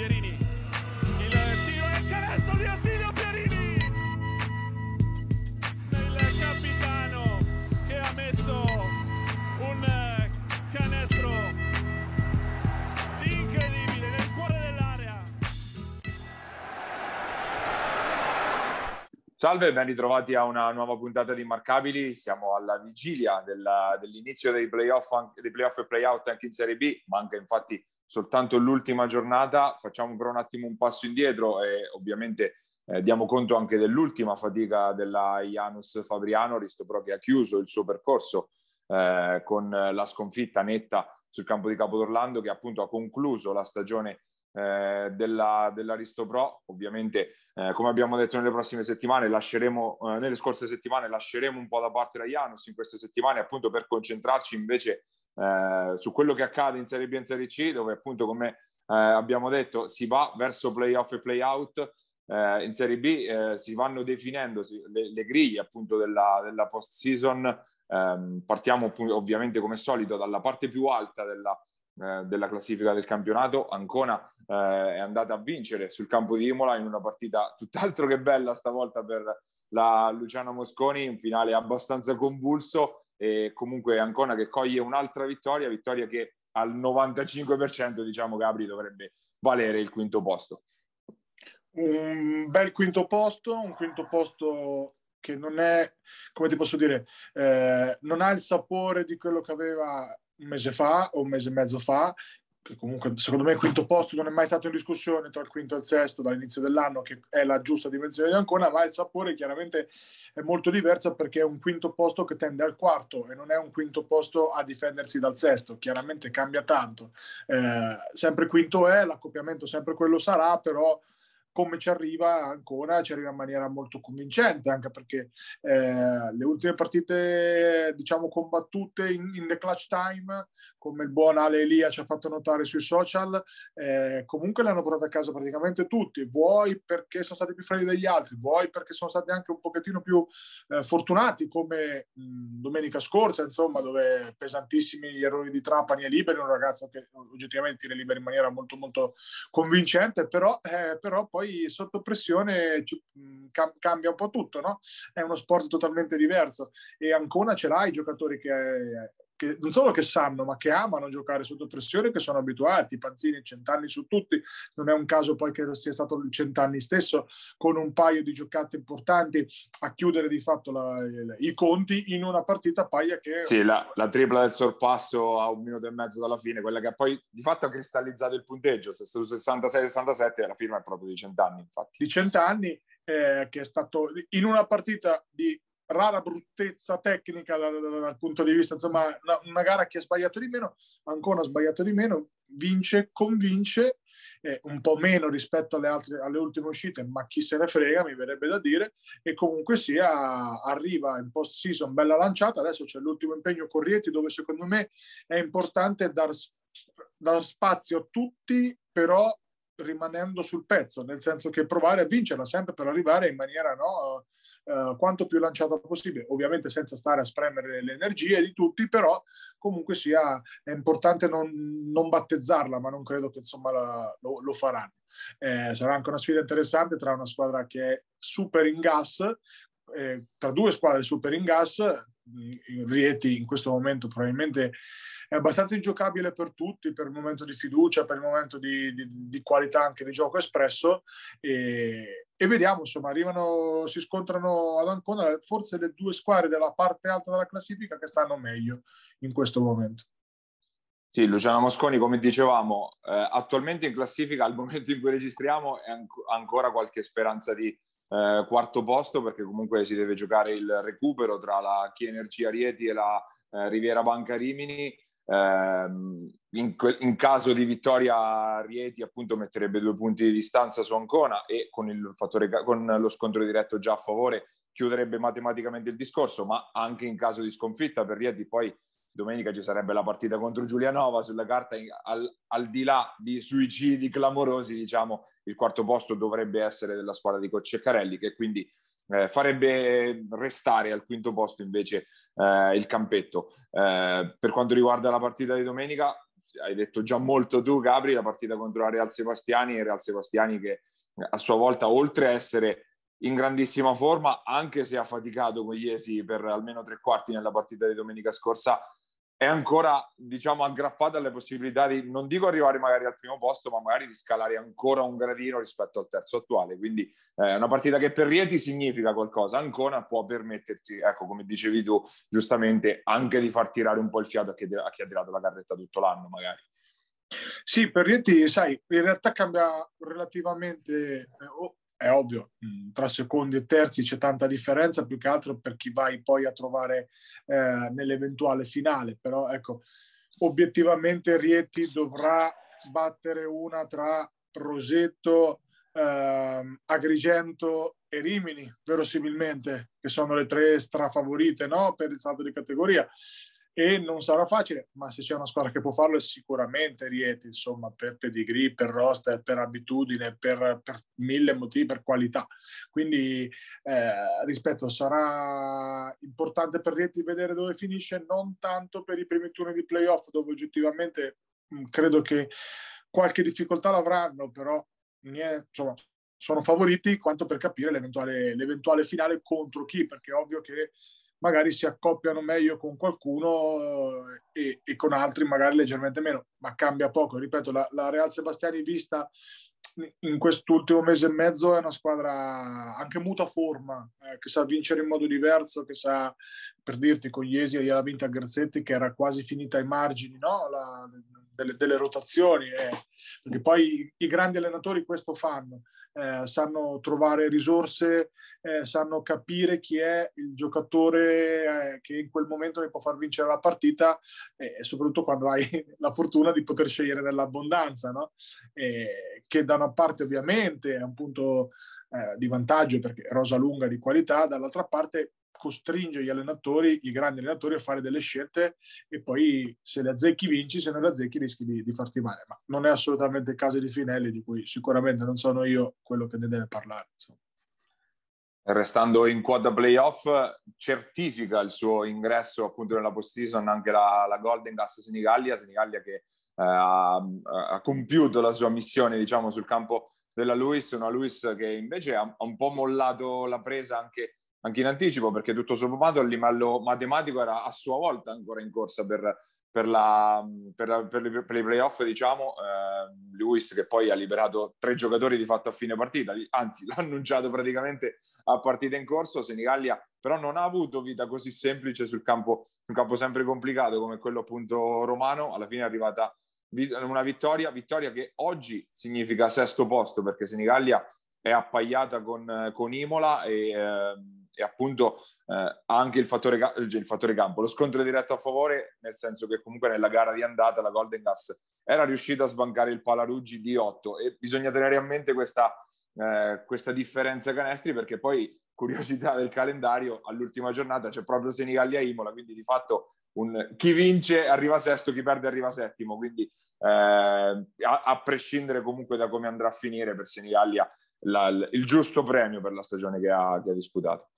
Pierini. Il tiro e il canestro di Attilio Pierini. Il capitano che ha messo un canestro incredibile nel cuore dell'area. Salve, ben ritrovati a una nuova puntata di Immarcabili. Siamo alla vigilia della- dell'inizio dei playoff, dei playoff e playout anche in Serie B. Manca infatti soltanto l'ultima giornata. Facciamo per un attimo un passo indietro e ovviamente eh, diamo conto anche dell'ultima fatica della Janus Fabriano, Risto Pro che ha chiuso il suo percorso eh, con la sconfitta netta sul campo di Capodorlando che appunto ha concluso la stagione eh, della, dell'Aristo Pro. Ovviamente, eh, come abbiamo detto nelle prossime settimane, lasceremo, eh, nelle scorse settimane, lasceremo un po' da parte la Janus in queste settimane appunto per concentrarci invece eh, su quello che accade in Serie B e in Serie C, dove appunto, come eh, abbiamo detto, si va verso playoff e playout. Eh, in Serie B eh, si vanno definendo le, le griglie appunto della, della post-season. Ehm, partiamo ovviamente come solito dalla parte più alta della, eh, della classifica del campionato. Ancona eh, è andata a vincere sul campo di Imola in una partita tutt'altro che bella stavolta per la Luciano Mosconi, un finale abbastanza convulso e comunque Ancona che coglie un'altra vittoria, vittoria che al 95% diciamo Gabri dovrebbe valere il quinto posto. un bel quinto posto, un quinto posto che non è, come ti posso dire, eh, non ha il sapore di quello che aveva un mese fa o un mese e mezzo fa, che comunque secondo me il quinto posto non è mai stato in discussione tra il quinto e il sesto dall'inizio dell'anno, che è la giusta dimensione di Ancona, ma il sapore chiaramente è molto diverso perché è un quinto posto che tende al quarto e non è un quinto posto a difendersi dal sesto, chiaramente cambia tanto. Eh, sempre quinto è, l'accoppiamento sempre quello sarà, però come ci arriva ancora, ci arriva in maniera molto convincente, anche perché eh, le ultime partite, diciamo, combattute in, in the clutch time, come il buon Ale Elia ci ha fatto notare sui social, eh, comunque le hanno portate a casa praticamente tutti, vuoi perché sono stati più freddi degli altri, vuoi perché sono stati anche un pochettino più eh, fortunati come mh, domenica scorsa, insomma, dove pesantissimi gli errori di Trapani e Liberi, un ragazzo che oggettivamente tira liberi in maniera molto molto convincente, però, eh, però poi sotto pressione ci- mh, cam- cambia un po' tutto, no? È uno sport totalmente diverso e Ancona ce l'ha i giocatori che, che non solo che sanno, ma che amano giocare sotto pressione, che sono abituati, Panzini cent'anni su tutti, non è un caso poi che sia stato il cent'anni stesso con un paio di giocate importanti a chiudere di fatto la- i conti in una partita paia che Sì, la, la tripla del sorpasso a un minuto e mezzo dalla fine, quella che poi di fatto ha cristallizzato il punteggio, se su 66-67 la firma è proprio di cent'anni, infatti. di cent'anni, eh, che è stato in una partita di rara bruttezza tecnica dal, dal- dal punto di vista, insomma, una, una gara che ha sbagliato di meno, ancora ha sbagliato di meno, vince, convince, eh, un po' meno rispetto alle, altre, alle ultime uscite, ma chi se ne frega, mi verrebbe da dire, e comunque sia, arriva in post season bella lanciata, adesso c'è l'ultimo impegno con Rieti, dove secondo me è importante dar, dar spazio a tutti, però rimanendo sul pezzo, nel senso che provare a vincerla sempre per arrivare in maniera no, eh, quanto più lanciata possibile, ovviamente senza stare a spremere le energie di tutti, però comunque sia importante non, non battezzarla, ma non credo che insomma la- lo, lo faranno. Eh, sarà anche una sfida interessante tra una squadra che è super in gas, eh, tra due squadre super in gas, mh, Rieti in questo momento probabilmente è abbastanza ingiocabile per tutti, per il momento di fiducia, per il momento di, di- di qualità anche di gioco espresso e, e vediamo, insomma, arrivano, si scontrano ad Ancona forse le due squadre della parte alta della classifica che stanno meglio in questo momento. Sì, Luciano Mosconi, come dicevamo, eh, attualmente in classifica al momento in cui registriamo è anco- ancora qualche speranza di eh, quarto posto perché comunque si deve giocare il recupero tra la Chi Energia Rieti e la eh, Riviera Banca Rimini. Ehm, in, in caso di vittoria Rieti appunto metterebbe due punti di distanza su Ancona e con, il fattore, con lo scontro diretto già a favore chiuderebbe matematicamente il discorso, ma anche in caso di sconfitta per Rieti poi domenica ci sarebbe la partita contro Giulianova sulla carta, al, al, di là di suicidi clamorosi, diciamo, il quarto posto dovrebbe essere della squadra di Cocciaccarelli, che quindi eh, farebbe restare al quinto posto invece eh, il campetto. Eh, per quanto riguarda la partita di domenica, hai detto già molto tu Gabri, la partita contro la Real Sebastiani, il Real Sebastiani che a sua volta oltre a essere in grandissima forma, anche se ha faticato con Iesi per almeno tre quarti nella partita di domenica scorsa, è ancora, diciamo, aggrappata alle possibilità di, non dico arrivare magari al primo posto, ma magari di scalare ancora un gradino rispetto al terzo attuale. Quindi è eh, una partita che per Rieti significa qualcosa. Ancora può permettersi, ecco, come dicevi tu, giustamente, anche di far tirare un po' il fiato a chi, a chi ha tirato la carretta tutto l'anno, magari. Sì, per Rieti, sai, in realtà cambia relativamente, eh, è ovvio, mm, tra secondi e terzi c'è tanta differenza, più che altro per chi vai poi a trovare eh, nell'eventuale finale, però ecco, obiettivamente Rieti dovrà battere una tra Rosetto, eh, Agrigento e Rimini, verosimilmente, che sono le tre strafavorite no? per il salto di categoria e non sarà facile, ma se c'è una squadra che può farlo è sicuramente Rieti, insomma, per pedigree, per roster, per abitudine, per, per mille motivi, per qualità. Quindi, eh, rispetto, sarà importante per Rieti vedere dove finisce, non tanto per i primi turni di playoff, dove oggettivamente mh, credo che qualche difficoltà l'avranno, però niente, insomma, sono favoriti quanto per capire l'eventuale, l'eventuale finale contro chi, perché è ovvio che magari si accoppiano meglio con qualcuno eh, e, e, con altri magari leggermente meno, ma cambia poco. Ripeto, la, la Real Sebastiani vista in quest'ultimo mese e mezzo è una squadra anche muta forma, eh, che sa vincere in modo diverso, che sa, per dirti, con Iesi gliela vinta Grazzetti, che era quasi finita ai margini no? La, delle, delle, rotazioni, eh, perché poi i, i grandi allenatori questo fanno eh, sanno trovare risorse, eh, sanno capire chi è il giocatore eh, che in quel momento mi può far vincere la partita e soprattutto quando hai la fortuna di poter scegliere nell'abbondanza, no? che da una parte ovviamente è un punto eh, di vantaggio perché rosa lunga di qualità, dall'altra parte costringe gli allenatori, i grandi allenatori, a fare delle scelte e poi se le azzecchi vinci, se non le azzecchi rischi di, di farti male. Ma non è assolutamente il caso di Finelli, di cui sicuramente non sono io quello che ne deve parlare. Insomma. Restando in quota playoff, certifica il suo ingresso appunto nella post-season anche la, la Golden Gas Senigallia, Senigallia che eh, ha, ha, compiuto la sua missione diciamo sul campo della Luis, una Luis che invece ha, ha un po' mollato la presa anche anche in anticipo perché tutto sommato a livello matematico era a sua volta ancora in corsa per, per, la, per, la, per, le, per i playoff, diciamo, eh, Lewis che poi ha liberato tre giocatori di fatto a fine partita, anzi l'ha annunciato praticamente a partita in corso, Senigallia però non ha avuto vita così semplice sul campo, un campo sempre complicato come quello appunto romano, alla fine è arrivata una vittoria, vittoria che oggi significa sesto posto perché Senigallia è appaiata con, con Imola e... Eh, e appunto eh, anche il fattore, il fattore, campo. Lo scontro diretto a favore, nel senso che comunque nella gara di andata la Golden Gas era riuscita a sbancare il Palaruggi di 8 e bisogna tenere a mente questa, eh, questa differenza canestri perché poi, curiosità del calendario, all'ultima giornata c'è proprio Senigallia-Imola, quindi di fatto un, chi vince arriva sesto, chi perde arriva settimo, quindi eh, a, a, prescindere comunque da come andrà a finire per Senigallia la, il giusto premio per la stagione che ha, che ha disputato.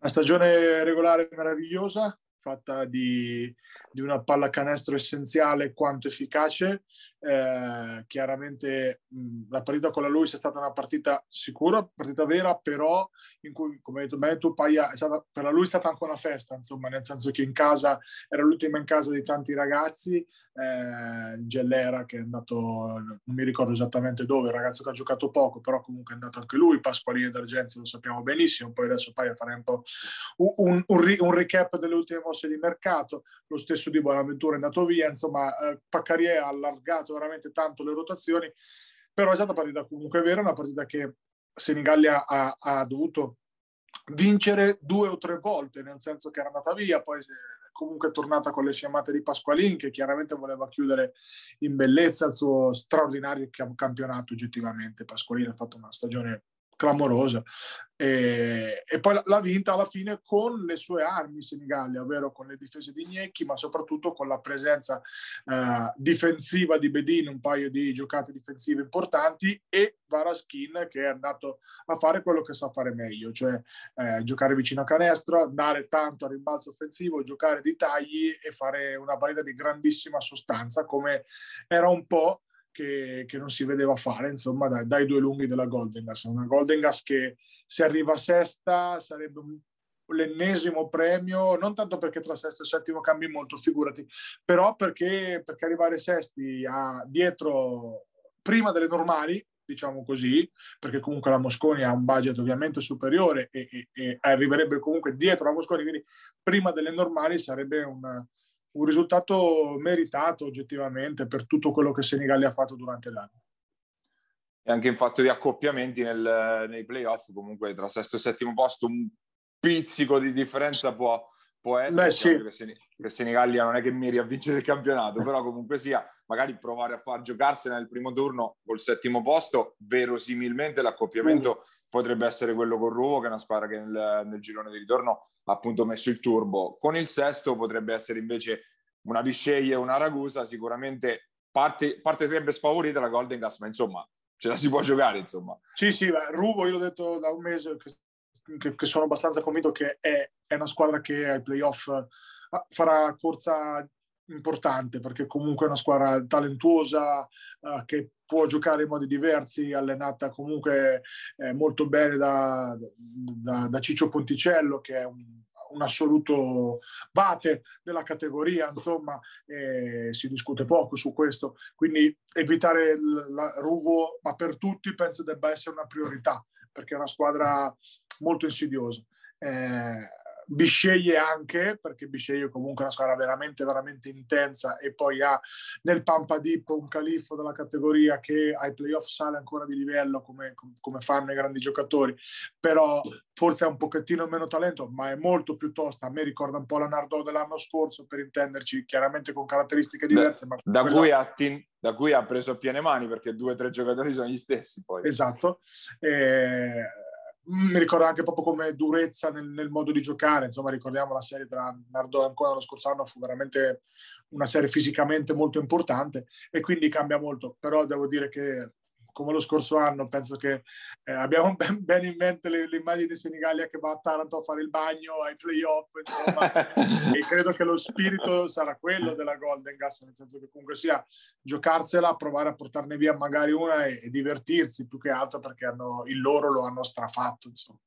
Una stagione regolare meravigliosa, fatta di, di, una pallacanestro essenziale quanto efficace. Eh, chiaramente mh, la partita con la Luis è stata una partita sicura, partita vera, però in cui, come hai detto bene tu, Paia, stata, per la Luis è stata anche una festa, insomma, nel senso che in casa era l'ultima in casa di tanti ragazzi, eh, Gellera che è andato, non mi ricordo esattamente dove, il ragazzo che ha giocato poco, però comunque è andato anche lui, Pasqualini d'Argenza lo sappiamo benissimo, poi adesso Paia farà un po' un, un, un, un recap delle ultime mosse di mercato, lo stesso di Buonaventura è andato via, insomma eh, Paccarie ha allargato veramente tanto le rotazioni, però è stata una partita comunque vera, una partita che Senigallia ha, ha dovuto vincere due o tre volte, nel senso che era andata via, poi comunque è tornata con le fiammate di Pasqualin che chiaramente voleva chiudere in bellezza il suo straordinario campionato oggettivamente. Pasqualin ha fatto una stagione clamorosa. E, e, poi l'ha vinta alla fine con le sue armi Senigallia, ovvero con le difese di Gnecchi, ma soprattutto con la presenza eh, difensiva di Bedin, un paio di giocate difensive importanti, e Varaskin che è andato a fare quello che sa fare meglio, cioè eh, giocare vicino a canestro, andare tanto a rimbalzo offensivo, giocare di tagli e fare una valida di grandissima sostanza, come era un po' che, che, non si vedeva fare, insomma, dai, dai due lunghi della Golden Gas. Una Golden Gas che se arriva a sesta sarebbe un, l'ennesimo premio, non tanto perché tra sesto e settimo cambi molto, figurati, però perché, perché arrivare sesti a, dietro prima delle normali, diciamo così, perché comunque la Mosconi ha un budget ovviamente superiore e, e, e arriverebbe comunque dietro la Mosconi, quindi prima delle normali sarebbe una, un risultato meritato oggettivamente per tutto quello che Senigalli ha fatto durante l'anno. E anche in fatto di accoppiamenti nel, nei playoff, comunque tra sesto e settimo posto, un pizzico di differenza può, può essere. Beh, sì. che, Sen- che Senigallia non è che miri a vincere il campionato, però comunque sia, magari provare a far giocarsene nel primo turno col settimo posto, verosimilmente l'accoppiamento mm. potrebbe essere quello con Ruvo, che è una squadra che nel, nel girone di ritorno appunto messo il turbo. Con il sesto potrebbe essere invece una Bisceglie e una Ragusa, sicuramente parte, parterebbe sfavorita la Golden Gas, ma insomma ce la si può giocare insomma. Sì, sì, Rubo io l'ho detto da un mese che, che, che sono abbastanza convinto che è, è, una squadra che ai playoff ah, farà corsa importante perché comunque è una squadra talentuosa uh, che può giocare in modi diversi, allenata comunque eh, molto bene da, da, da, Ciccio Ponticello che è un, un assoluto bate della categoria, insomma eh, si discute poco su questo, quindi evitare il Ruvo, ma per tutti penso debba essere una priorità perché è una squadra molto insidiosa. Eh, Bisceglie anche, perché Bisceglie comunque è una squadra veramente, veramente intensa e poi ha nel Pampa Deep un califfo della categoria che ai playoff sale ancora di livello come, come fanno i grandi giocatori, però forse ha un pochettino meno talento, ma è molto più tosta. A me ricorda un po' la Nardò dell'anno scorso, per intenderci, chiaramente con caratteristiche diverse. Da, da, quella... cui ha, da, cui ha preso a piene mani, perché due o tre giocatori sono gli stessi poi. Esatto. Eh mi ricordo anche proprio come durezza nel, nel, modo di giocare, insomma ricordiamo la serie tra Nardò e Ancona lo scorso anno, fu veramente una serie fisicamente molto importante e quindi cambia molto, però devo dire che come lo scorso anno, penso che eh, abbiamo ben, ben, in mente le, le, immagini di Senigallia che va a Taranto a fare il bagno ai playoff, insomma, e credo che lo spirito sarà quello della Golden Gas, nel senso che comunque sia giocarsela, provare a portarne via magari una e, e divertirsi più che altro perché hanno, il loro lo hanno strafatto, insomma.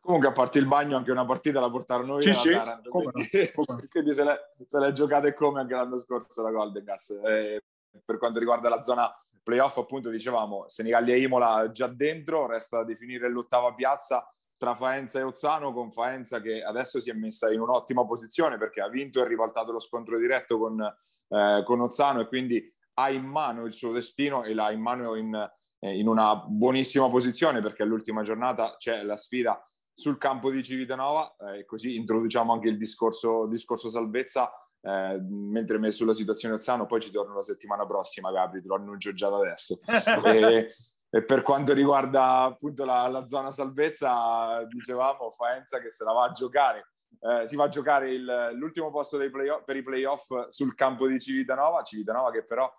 Comunque, a parte il bagno, anche una partita la portarono via sì, sì, Taranto, come quindi, no, come quindi se, l'è, se l'è giocata come anche l'anno scorso la Golden Gas. Eh, per quanto riguarda la zona playoff appunto dicevamo Senigallia e Imola già dentro, resta da definire l'ottava piazza tra Faenza e Ozzano, con Faenza che adesso si è messa in un'ottima posizione perché ha vinto e ribaltato lo scontro diretto con, eh, con Ozzano e quindi ha in mano il suo destino e l'ha in mano in, eh, in una buonissima posizione perché all'ultima giornata c'è la sfida sul campo di Civitanova e eh, così introduciamo anche il discorso, discorso salvezza eh, mentre me sulla situazione Ozzano, poi ci torno la settimana prossima, Gabri, te lo annuncio già da adesso. e, e, per quanto riguarda appunto la, la, zona salvezza, dicevamo Faenza che se la va a giocare. Eh, si va a giocare il, l'ultimo posto per i playoff sul campo di Civitanova, Civitanova che però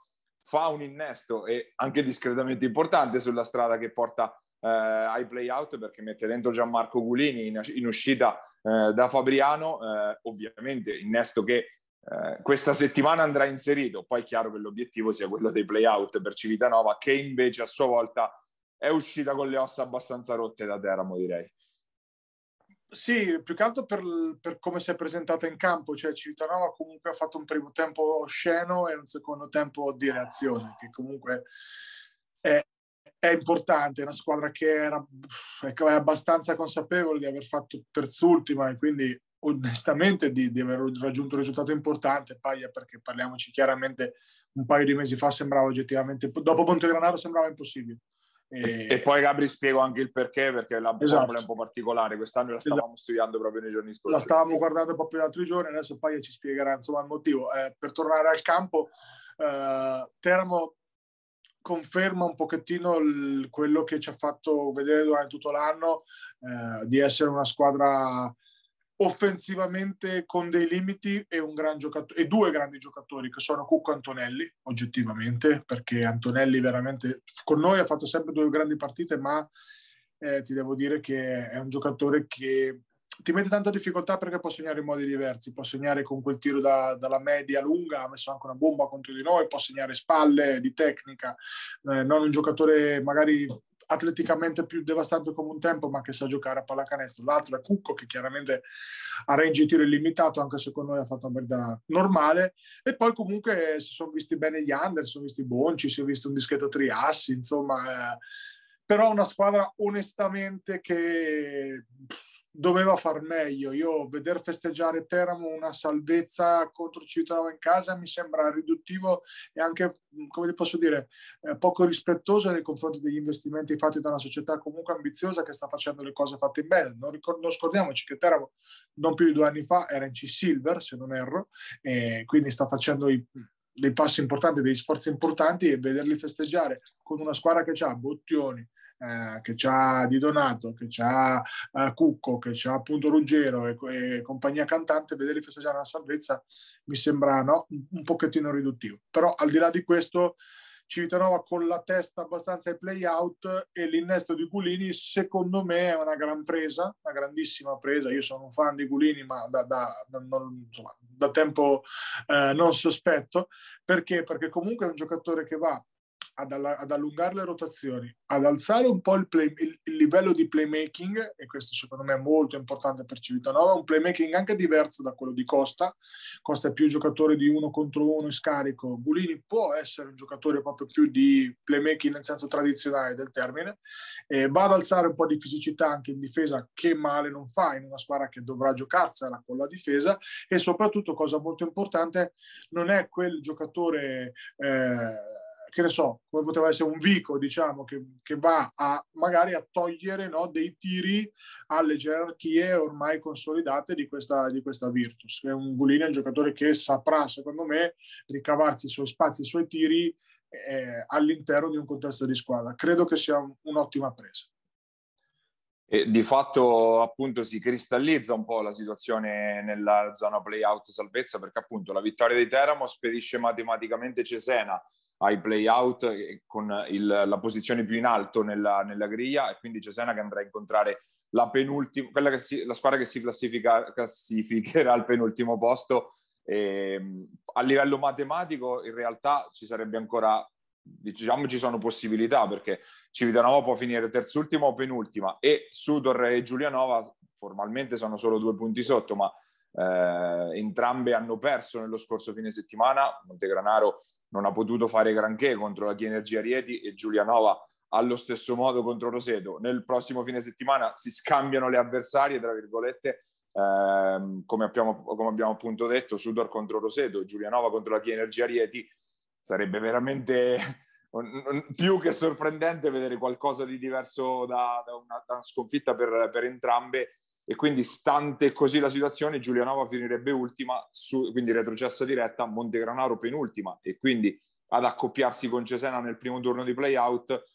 fa un innesto e anche discretamente importante sulla strada che porta eh, ai playout perché mette dentro Gianmarco Gulini in, in uscita eh, da Fabriano, eh, ovviamente innesto che eh, questa settimana andrà inserito. Poi è chiaro che l'obiettivo sia quello dei playout per Civitanova, che invece a sua volta è uscita con le ossa abbastanza rotte da Teramo, direi. Sì, più che altro per, per, come si è presentata in campo, cioè Civitanova comunque ha fatto un primo tempo osceno e un secondo tempo di reazione, che comunque è, è importante, è una squadra che era, è abbastanza consapevole di aver fatto terzultima e quindi onestamente di, di, aver raggiunto un risultato importante, Paglia perché parliamoci chiaramente un paio di mesi fa sembrava oggettivamente, dopo Montegranaro sembrava impossibile. E... e, poi Gabri spiego anche il perché, perché la esatto. formula è un po' particolare, quest'anno la stavamo esatto. studiando proprio nei giorni scorsi. La stavamo guardando proprio gli altri giorni, adesso Paglia ci spiegherà insomma il motivo. Eh, per tornare al campo, eh, Teramo conferma un pochettino il, quello che ci ha fatto vedere durante tutto l'anno eh, di essere una squadra offensivamente con dei limiti e, e due grandi giocatori che sono Cucco e Antonelli, oggettivamente, perché Antonelli veramente con noi ha fatto sempre due grandi partite, ma eh, ti devo dire che è un giocatore che ti mette tanta difficoltà perché può segnare in modi diversi, può segnare con quel tiro da, dalla media lunga, ha messo anche una bomba contro di noi, può segnare spalle di tecnica, eh, non un giocatore magari atleticamente più devastante come un tempo, ma che sa giocare a pallacanestro. L'altro è Cucco, che chiaramente ha range tiro illimitato, anche se con noi ha fatto una partita normale. E poi comunque si sono visti bene gli under, si sono visti Bonci, si è visto un dischetto Triassi, insomma... Eh, però una squadra onestamente che doveva far meglio. Io veder festeggiare Teramo una salvezza contro Cittadino in casa mi sembra riduttivo e anche, come posso dire, eh, poco rispettoso nei confronti degli investimenti fatti da una società comunque ambiziosa che sta facendo le cose fatte bene. Non, ricord- non scordiamoci che Teramo non più di due anni fa era in C-Silver, se non erro, e quindi sta facendo i, dei passi importanti, degli sforzi importanti e vederli festeggiare con una squadra che ha Bottioni, eh, che c'ha Di Donato, che c'ha eh, Cucco, che c'ha appunto Ruggero e, e compagnia cantante, vederli festeggiare la salvezza mi sembra no, un, un pochettino riduttivo. Però al di là di questo Civitanova con la testa abbastanza ai play out e l'innesto di Gulini secondo me è una gran presa, una grandissima presa. Io sono un fan di Gulini ma da, da, non, insomma, da tempo eh, non sospetto. Perché? Perché comunque è un giocatore che va ad, alla, ad, allungare le rotazioni, ad alzare un po' il, play, il, il, livello di playmaking, e questo secondo me è molto importante per Civitanova, un playmaking anche diverso da quello di Costa. Costa è più giocatore di uno contro uno in scarico, Bulini può essere un giocatore proprio più di playmaking nel senso tradizionale del termine, e va ad alzare un po' di fisicità anche in difesa, che male non fa in una squadra che dovrà giocarsela con la difesa, e soprattutto, cosa molto importante, non è quel giocatore... Eh, che ne so, come poteva essere un Vico, diciamo, che, che va a magari a togliere no, dei tiri alle gerarchie ormai consolidate di questa, di questa Virtus. È un Gulini è un giocatore che saprà, secondo me, ricavarsi i suoi spazi, i suoi tiri eh, all'interno di un contesto di squadra. Credo che sia un, un'ottima presa. E di fatto appunto si cristallizza un po' la situazione nella zona play-out salvezza perché appunto la vittoria di Teramo spedisce matematicamente Cesena ai play-out con il, la posizione più in alto nella, nella, griglia e quindi Cesena che andrà a incontrare la penultima, quella che si, la squadra che si classificherà al penultimo posto. E, ehm, a livello matematico in realtà ci sarebbe ancora, diciamo ci sono possibilità perché Civitanova può finire terzultima o penultima e Sudor e Giulianova formalmente sono solo due punti sotto ma eh, entrambe hanno perso nello scorso fine settimana, Montegranaro non ha potuto fare granché contro la Chienergia Rieti e Giulianova allo stesso modo contro Roseto. Nel prossimo fine settimana si scambiano le avversarie, tra virgolette, ehm, come, abbiamo, come, abbiamo, appunto detto, Sudor contro Roseto, Giulianova contro la Chienergia Rieti. Sarebbe veramente più che sorprendente vedere qualcosa di diverso da, da, una, da una, sconfitta per, per entrambe e quindi stante così la situazione Giulianova finirebbe ultima, su, quindi retrocessa diretta, Montegranaro penultima e quindi ad accoppiarsi con Cesena nel primo turno di playout.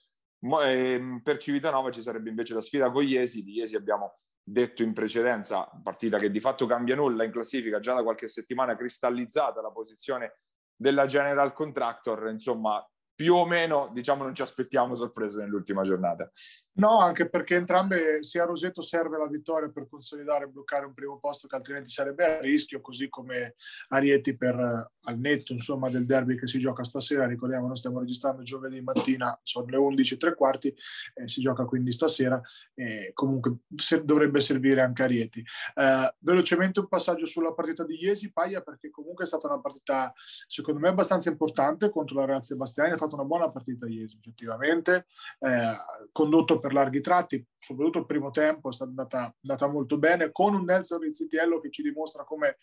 Eh, per Civitanova ci sarebbe invece la sfida con Iesi, di Iesi abbiamo detto in precedenza, partita che di fatto cambia nulla in classifica, già da qualche settimana cristallizzata la posizione della General Contractor, insomma più o meno diciamo non ci aspettiamo sorprese nell'ultima giornata. No, anche perché entrambe, sia Roseto serve la vittoria per consolidare e bloccare un primo posto che altrimenti sarebbe a rischio, così come Arieti per al netto insomma, del derby che si gioca stasera. Ricordiamo, noi stiamo registrando giovedì mattina, sono le 11 e quarti, eh, si gioca quindi stasera e comunque se, dovrebbe servire anche Arieti. Eh, velocemente un passaggio sulla partita di Iesi, Paglia, perché comunque è stata una partita secondo me abbastanza importante contro la Real Sebastiani, ha fatto una buona partita Iesi oggettivamente, eh, condotto per larghi tratti, soprattutto il primo tempo è stata andata, andata molto bene, con un Nelson Rizzitiello che ci dimostra come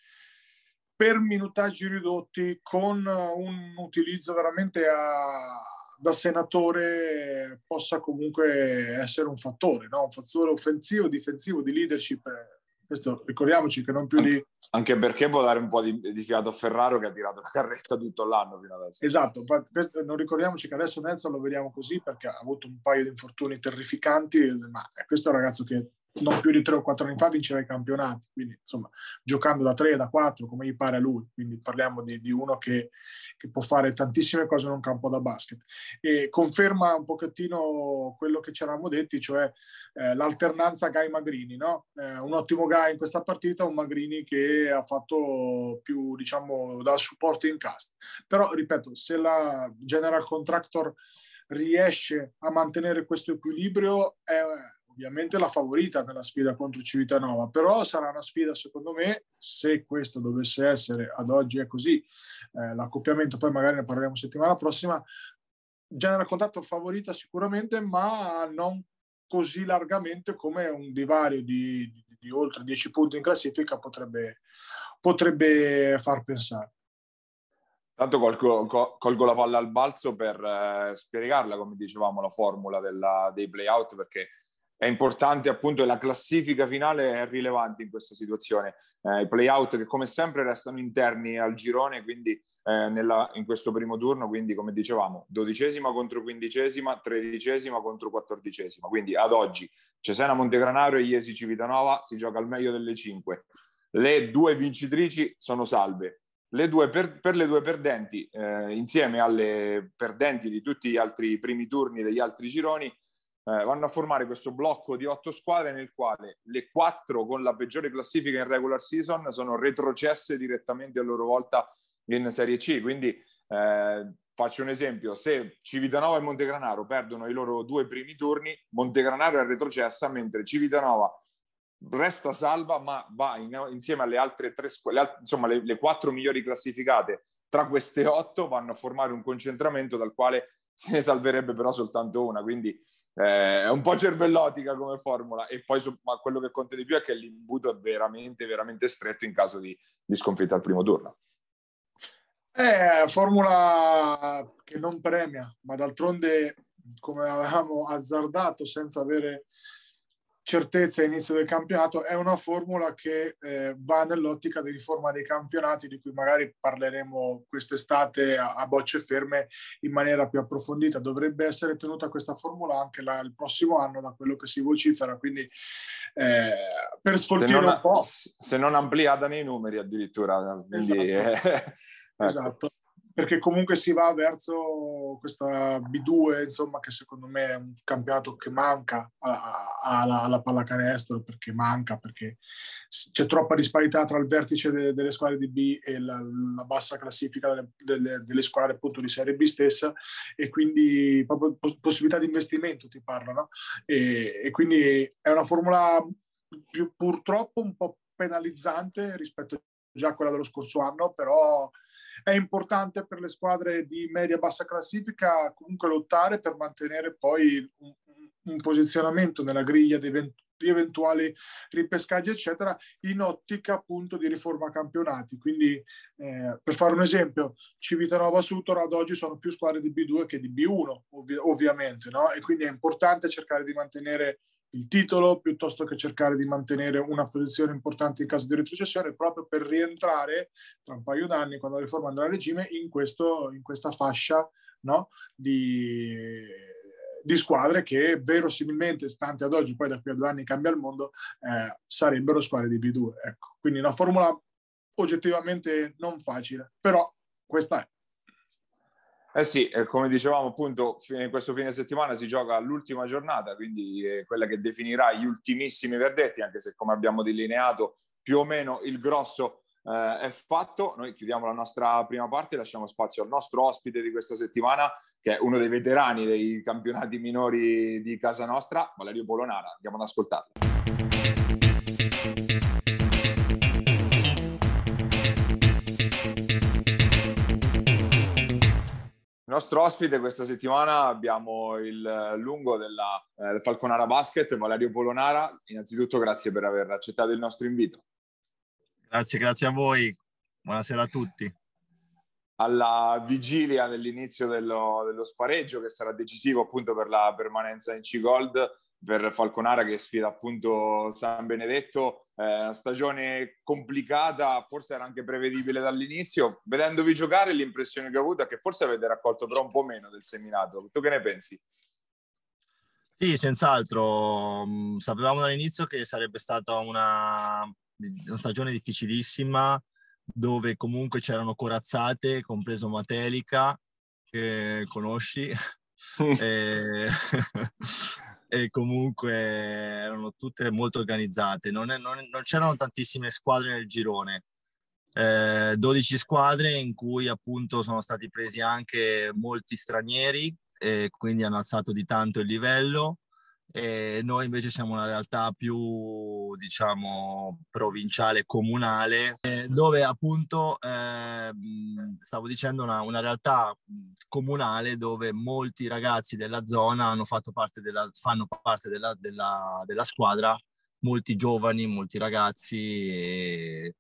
per minutaggi ridotti, con un utilizzo veramente a, da senatore, possa comunque essere un fattore, no? un fattore offensivo, difensivo, di leadership Questo ricordiamoci che non più di... Anche perché può dare un po' di, di fiato a Ferraro che ha tirato la carretta tutto l'anno fino adesso. Esatto, questo, non ricordiamoci che adesso Nelson lo vediamo così perché ha avuto un paio di infortuni terrificanti, ma questo è un ragazzo che non più di tre o quattro anni fa vinceva i campionati, quindi insomma giocando da tre, da quattro come gli pare a lui, quindi parliamo di, di uno che, che, può fare tantissime cose in un campo da basket. E conferma un pochettino quello che ci eravamo detti, cioè eh, l'alternanza Gai Magrini, no? eh, un ottimo Gai in questa partita, un Magrini che ha fatto più diciamo da supporto in cast, però ripeto se la General Contractor riesce a mantenere questo equilibrio è ovviamente la favorita nella sfida contro Civitanova, però sarà una sfida secondo me, se questo dovesse essere, ad oggi è così, eh, l'accoppiamento, poi magari ne parleremo settimana prossima, già raccontato favorita sicuramente, ma non così largamente come un divario di, di, di oltre 10 punti in classifica potrebbe, potrebbe far pensare. Tanto colgo, colgo, la palla al balzo per eh, spiegarla, come dicevamo, la formula della, dei playout, perché è importante appunto la classifica finale è rilevante in questa situazione. Eh, I playout che come sempre restano interni al girone, quindi eh, nella, in questo primo turno, quindi come dicevamo, dodicesima contro quindicesima, tredicesima contro quattordicesima. Quindi ad oggi Cesena Montegranaro e Iesi Civitanova si gioca al meglio delle cinque. Le due vincitrici sono salve. Le due per, per le due perdenti, eh, insieme alle perdenti di tutti gli altri primi turni degli altri gironi, eh, vanno a formare questo blocco di otto squadre nel quale le quattro con la peggiore classifica in regular season sono retrocesse direttamente a loro volta in Serie C. Quindi eh, faccio un esempio, se Civitanova e Montegranaro perdono i loro due primi turni, Montegranaro è retrocessa, mentre Civitanova resta salva, ma va in, insieme alle altre tre squadre, insomma le, le quattro migliori classificate tra queste otto vanno a formare un concentramento dal quale se ne salverebbe però soltanto una. Quindi eh, è un po' cervellotica come formula e poi ma quello che conta di più è che l'imbuto è veramente veramente stretto in caso di, di sconfitta al primo turno è formula che non premia ma d'altronde come avevamo azzardato senza avere certezza all'inizio del campionato, è una formula che eh, va nell'ottica di riforma dei campionati, di cui magari parleremo quest'estate a, a, bocce ferme in maniera più approfondita. Dovrebbe essere tenuta questa formula anche la, il prossimo anno, da quello che si vocifera, quindi eh, per sfoltire un po'. Se non ampliata nei numeri addirittura. Quindi, esatto. Eh, ecco. esatto perché comunque si va verso questa B2, insomma, che secondo me è un campionato che manca alla, alla pallacanestro, perché manca, perché c'è troppa disparità tra il vertice de, delle squadre di B e la, la bassa classifica delle, delle, delle, squadre appunto di Serie B stessa, e quindi proprio possibilità di investimento ti parlo, no? E, e quindi è una formula più, purtroppo un po' penalizzante rispetto già quella dello scorso anno, però è importante per le squadre di media-bassa classifica comunque lottare per mantenere poi un, un posizionamento nella griglia di, event- di eventuali ripescaggi, eccetera, in ottica appunto di riforma campionati. Quindi, eh, per fare un esempio, Civitanova Sutor ad oggi sono più squadre di B2 che di B1, ovvi- ovviamente, no? E quindi è importante cercare di mantenere il titolo piuttosto che cercare di mantenere una posizione importante in caso di retrocessione proprio per rientrare tra un paio d'anni quando la riforma andrà a regime in, questo, in questa fascia no? di, di, squadre che verosimilmente stante ad oggi poi da qui a due anni cambia il mondo eh, sarebbero squadre di B2 ecco. quindi una formula oggettivamente non facile però questa è eh sì, come dicevamo appunto, in questo fine settimana si gioca l'ultima giornata, quindi è quella che definirà gli ultimissimi verdetti, anche se come abbiamo delineato più o meno il grosso eh, è fatto. Noi chiudiamo la nostra prima parte lasciamo spazio al nostro ospite di questa settimana, che è uno dei veterani dei campionati minori di casa nostra, Valerio Polonara. Andiamo ad ascoltarlo. Il nostro ospite questa settimana abbiamo il lungo della eh, Falconara Basket, Valerio Polonara. Innanzitutto grazie per aver accettato il nostro invito. Grazie, grazie a voi. Buonasera a tutti. Alla vigilia dell'inizio dello, dello spareggio che sarà decisivo appunto per la permanenza in C-Gold, per Falconara che sfida appunto San Benedetto, eh, una stagione complicata, forse era anche prevedibile dall'inizio. Vedendovi giocare l'impressione che ho avuto è che forse avete raccolto però un po' meno del seminato. Tu che ne pensi? Sì, senz'altro. Mm, sapevamo dall'inizio che sarebbe stata una, una stagione difficilissima dove comunque c'erano corazzate, compreso Matelica, che conosci, e, e, comunque erano tutte molto organizzate. Non, è, non, non c'erano tantissime squadre nel girone. Eh, 12 squadre in cui appunto sono stati presi anche molti stranieri e quindi hanno alzato di tanto il livello e noi invece siamo una realtà più diciamo provinciale comunale eh, dove appunto eh, stavo dicendo una, una, realtà comunale dove molti ragazzi della zona hanno fatto parte della, fanno parte della, della, della squadra. Molti giovani molti ragazzi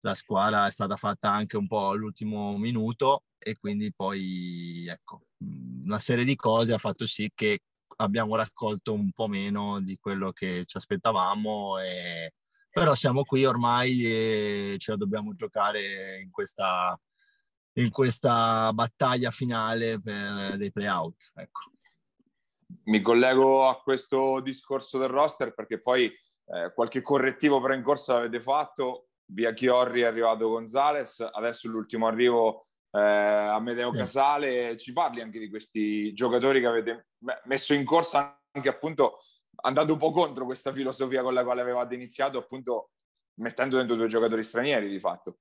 la squadra è stata fatta anche un po' all'ultimo minuto e quindi poi ecco una serie di cose ha fatto sì che abbiamo raccolto un po' meno di quello che ci aspettavamo, e... però siamo qui ormai e ce la dobbiamo giocare in questa, in questa battaglia finale per dei playout. Ecco. Mi collego a questo discorso del roster perché poi eh, qualche correttivo però in corsa l'avete fatto, via Chiorri è arrivato Gonzales, adesso l'ultimo arrivo eh, Amedeo Casale, ci parli anche di questi giocatori che avete messo in corsa anche appunto andando un po' contro questa filosofia con la quale avevate iniziato, appunto mettendo dentro due giocatori stranieri di fatto.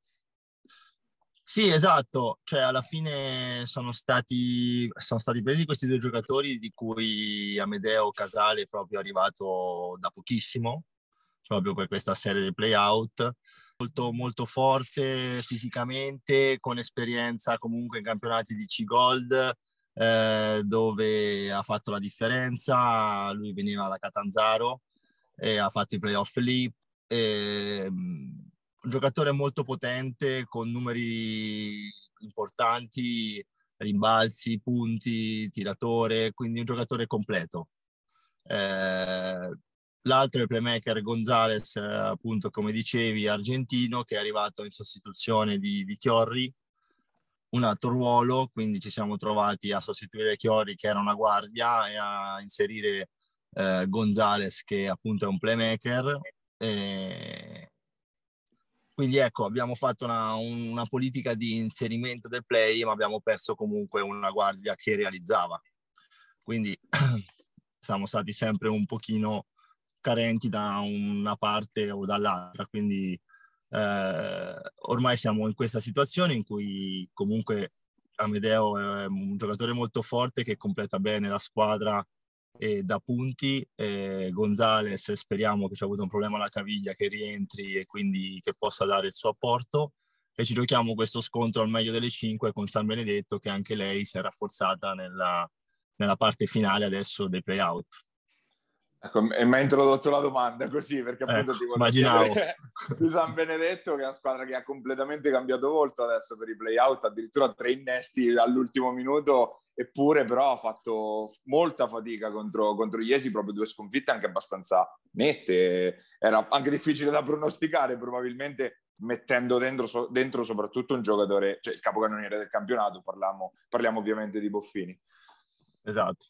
Sì, esatto, cioè alla fine sono stati, sono stati presi questi due giocatori di cui Amedeo Casale è proprio arrivato da pochissimo, proprio per questa serie di playout molto, molto forte fisicamente, con esperienza comunque in campionati di C-Gold, eh, dove ha fatto la differenza. Lui veniva da Catanzaro e ha fatto i playoff lì. E, um, un giocatore molto potente, con numeri importanti, rimbalzi, punti, tiratore, quindi un giocatore completo. Eh, L'altro è il playmaker Gonzales, eh, appunto come dicevi, argentino, che è arrivato in sostituzione di, di Chiorri, un altro ruolo, quindi ci siamo trovati a sostituire Chiorri che era una guardia e a inserire eh, Gonzales che appunto è un playmaker. E... Quindi ecco, abbiamo fatto una, una, politica di inserimento del play, ma abbiamo perso comunque una guardia che realizzava. Quindi siamo stati sempre un pochino carenti da una parte o dall'altra. Quindi eh, ormai siamo in questa situazione in cui comunque Amedeo è un giocatore molto forte che completa bene la squadra e da punti. E Gonzales speriamo che ci ha avuto un problema alla caviglia che rientri e quindi che possa dare il suo apporto. E ci giochiamo questo scontro al meglio delle cinque con San Benedetto che anche lei si è rafforzata nella, nella parte finale adesso dei playout. Ecco, mi ha introdotto la domanda così, perché appunto ecco, ti immaginavo. di San Benedetto, che è una squadra che ha completamente cambiato volto adesso per i playout, addirittura tre innesti all'ultimo minuto, eppure però ha fatto molta fatica contro, contro gli Esi, proprio due sconfitte anche abbastanza nette. Era anche difficile da pronosticare, probabilmente mettendo dentro, dentro soprattutto un giocatore, cioè il capocannoniere del campionato, parliamo, parliamo ovviamente di Boffini. Esatto.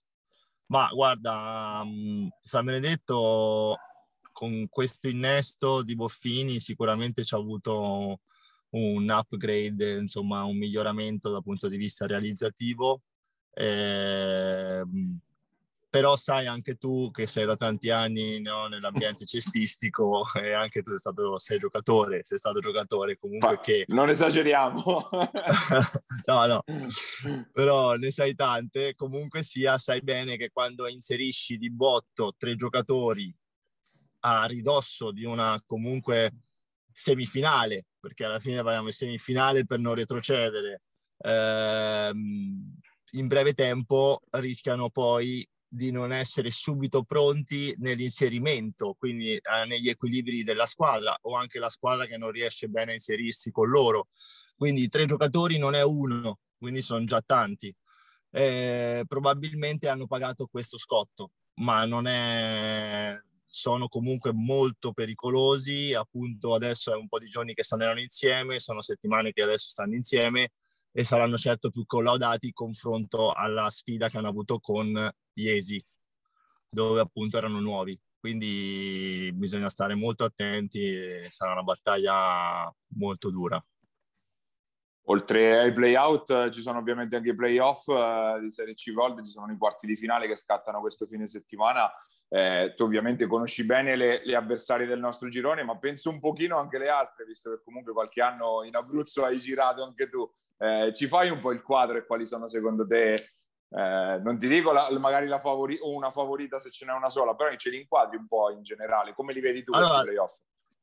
Ma guarda, um, San Benedetto con questo innesto di Boffini sicuramente ci ha avuto un upgrade, insomma un miglioramento dal punto di vista realizzativo. Eh, però sai anche tu che sei da tanti anni no, nell'ambiente cestistico e anche tu sei stato sei giocatore, sei stato giocatore comunque Fa, che... Non esageriamo. no, no, però ne sai tante, comunque sia, sai bene che quando inserisci di botto tre giocatori a ridosso di una comunque semifinale, perché alla fine parliamo di semifinale per non retrocedere, ehm, in breve tempo rischiano poi di non essere subito pronti nell'inserimento, quindi eh, negli equilibri della squadra o anche la squadra che non riesce bene a inserirsi con loro. Quindi tre giocatori non è uno, quindi sono già tanti. Eh, probabilmente hanno pagato questo scotto. ma non è sono comunque molto pericolosi. Appunto, adesso è un po' di giorni che stanno insieme, sono settimane che adesso stanno insieme e saranno certo più collaudati in confronto alla sfida che hanno avuto con Iesi, dove appunto erano nuovi. Quindi bisogna stare molto attenti e sarà una battaglia molto dura. Oltre ai playout ci sono ovviamente anche i playoff eh, di Serie C Gold, ci sono i quarti di finale che scattano questo fine settimana eh, tu ovviamente conosci bene le, le avversarie del nostro girone, ma penso un pochino anche le altre, visto che comunque qualche anno in Abruzzo hai girato anche tu. Eh, ci fai un po' il quadro e quali sono secondo te, eh, non ti dico la, magari la favori- una favorita se ce n'è una sola, però ce li inquadri un po' in generale, come li vedi tu allora, questi playoff?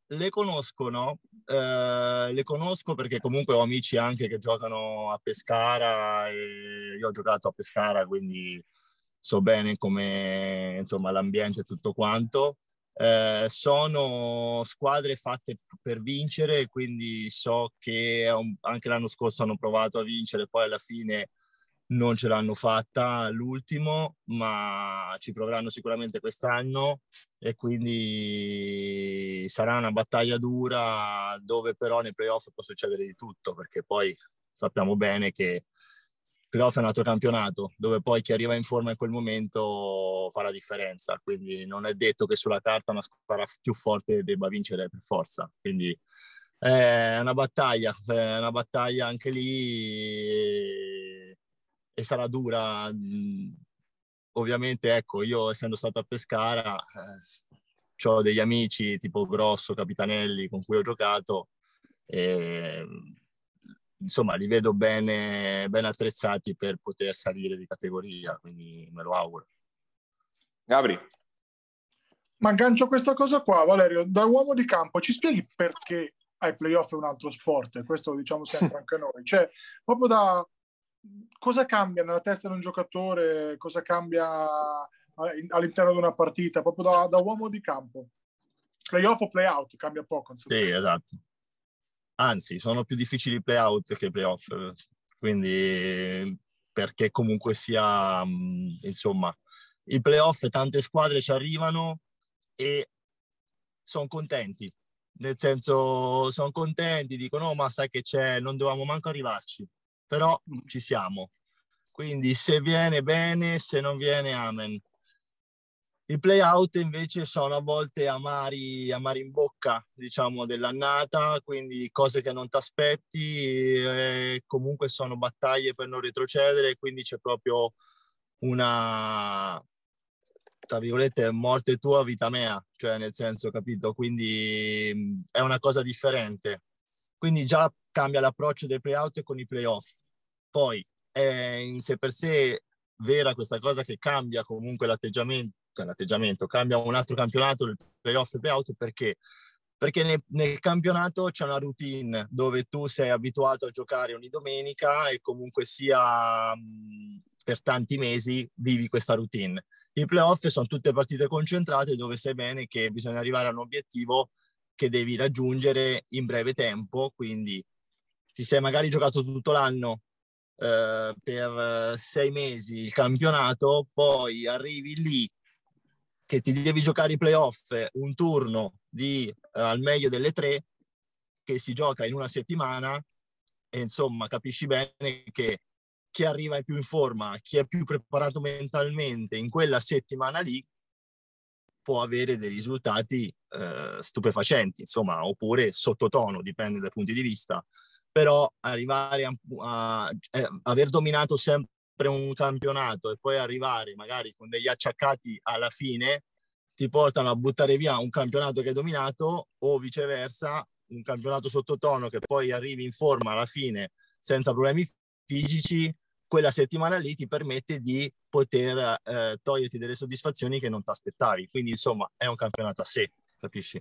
Le conosco, no? Eh, le conosco perché comunque ho amici anche che giocano a Pescara e io ho giocato a Pescara, quindi so bene come insomma l'ambiente e tutto quanto. Eh, sono squadre fatte per vincere, quindi so che anche l'anno scorso hanno provato a vincere, poi alla fine non ce l'hanno fatta l'ultimo, ma ci proveranno sicuramente quest'anno e quindi sarà una battaglia dura dove però nei playoff può succedere di tutto, perché poi sappiamo bene che playoff è un altro campionato dove poi chi arriva in forma in quel momento fa la differenza, quindi non è detto che sulla carta una squadra più forte debba vincere per forza, quindi è una battaglia, è una battaglia anche lì e, sarà dura. Ovviamente, ecco, io essendo stato a Pescara, eh, ho degli amici tipo Grosso, Capitanelli con cui ho giocato e insomma li vedo bene, ben attrezzati per poter salire di categoria, quindi me lo auguro. Gabri. Ma aggancio questa cosa qua, Valerio, da uomo di campo, ci spieghi perché ai playoff è un altro sport? Questo lo diciamo sempre anche noi. Cioè, proprio da cosa cambia nella testa di un giocatore, cosa cambia all'interno di una partita, proprio da, da uomo di campo. Playoff o playout, cambia poco. Sì, esatto anzi sono più difficili i playout che i playoff, quindi perché comunque sia, mm, insomma, i playoff tante squadre ci arrivano e sono contenti, nel senso sono contenti, dicono oh, ma sai che c'è, non dovevamo manco arrivarci, però ci siamo. Quindi se viene bene, se non viene amen. I play-out invece sono a volte amari, amari in bocca, diciamo, dell'annata, quindi cose che non ti aspetti, eh, comunque sono battaglie per non retrocedere, quindi c'è proprio una, tra virgolette, morte tua, vita mea, cioè nel senso, capito? Quindi è una cosa differente. Quindi già cambia l'approccio dei play-out con i play-off. Poi è in sé per sé vera questa cosa che cambia comunque l'atteggiamento cioè l'atteggiamento, cambia un altro campionato, il playoff e playout, perché? Perché nel, nel, campionato c'è una routine dove tu sei abituato a giocare ogni domenica e comunque sia per tanti mesi vivi questa routine. I playoff sono tutte partite concentrate dove sai bene che bisogna arrivare a un obiettivo che devi raggiungere in breve tempo, quindi ti sei magari giocato tutto l'anno eh, per sei mesi il campionato, poi arrivi lì che ti devi giocare i playoff un turno di uh, al meglio delle tre che si gioca in una settimana e insomma capisci bene che chi arriva più in forma, chi è più preparato mentalmente in quella settimana lì può avere dei risultati uh, stupefacenti, insomma, oppure sottotono, dipende dai punti di vista. Però arrivare a, a, a eh, aver dominato sempre un campionato e poi arrivare magari con degli acciaccati alla fine ti portano a buttare via un campionato che hai dominato o viceversa un campionato sottotono che poi arrivi in forma alla fine senza problemi fisici quella settimana lì ti permette di poter eh, toglierti delle soddisfazioni che non ti aspettavi quindi insomma è un campionato a sé capisci?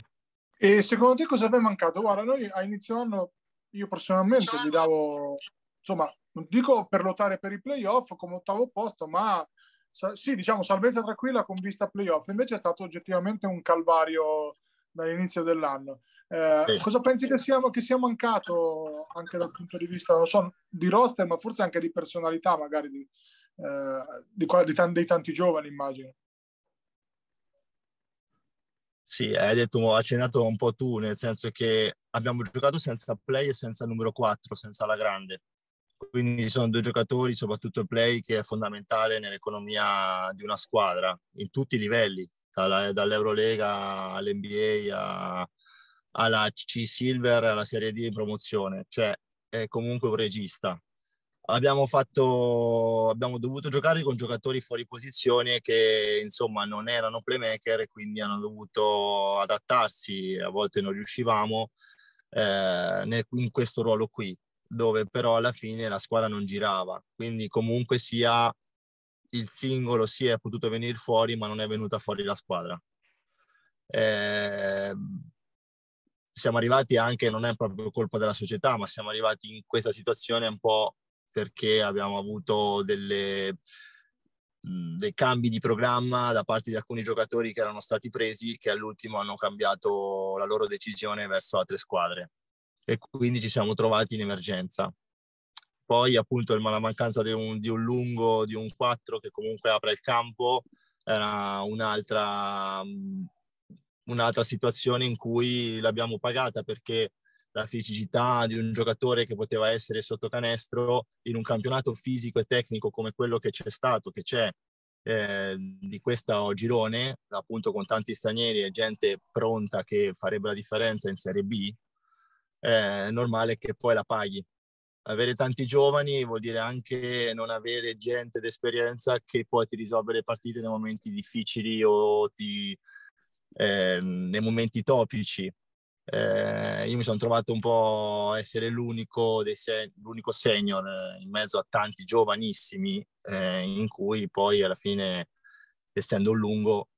E secondo te cosa vi è mancato? Guarda, noi a inizio anno io personalmente vi davo insomma non dico per lottare per i playoff come ottavo posto, ma sì, diciamo salvezza tranquilla con vista playoff. Invece è stato oggettivamente un calvario dall'inizio dell'anno. Eh, sì. Cosa pensi che sia, che sia, mancato anche dal punto di vista, non so, di roster, ma forse anche di personalità, magari di, eh, di, di, di tanti giovani, immagino? Sì, hai detto, accennato un po' tu, nel senso che abbiamo giocato senza play e senza numero 4, senza la grande. Quindi sono due giocatori, soprattutto il play, che è fondamentale nell'economia di una squadra, in tutti i livelli, dall'Eurolega all'NBA a, alla C Silver, alla Serie D in promozione. Cioè, è comunque un regista. Abbiamo, fatto, abbiamo dovuto giocare con giocatori fuori posizione che insomma non erano playmaker e quindi hanno dovuto adattarsi, a volte non riuscivamo eh, in questo ruolo qui, dove però alla fine la squadra non girava, quindi comunque sia il singolo si è potuto venire fuori ma non è venuta fuori la squadra. Eh, siamo arrivati anche, non è proprio colpa della società, ma siamo arrivati in questa situazione un po' perché abbiamo avuto delle, dei cambi di programma da parte di alcuni giocatori che erano stati presi che all'ultimo hanno cambiato la loro decisione verso altre squadre e quindi ci siamo trovati in emergenza. Poi appunto la mancanza di un, di un lungo, di un 4 che comunque apre il campo era un'altra, un'altra situazione in cui l'abbiamo pagata perché la fisicità di un giocatore che poteva essere sotto canestro in un campionato fisico e tecnico come quello che c'è stato, che c'è eh, di questo girone, appunto con tanti stranieri e gente pronta che farebbe la differenza in Serie B, è normale che poi la paghi. Avere tanti giovani vuol dire anche non avere gente d'esperienza che poi ti risolve le partite nei momenti difficili o ti, eh, nei momenti topici eh, io mi sono trovato un po' a essere l'unico, se- l'unico senior eh, in mezzo a tanti giovanissimi, eh, in cui poi alla fine, essendo un lungo,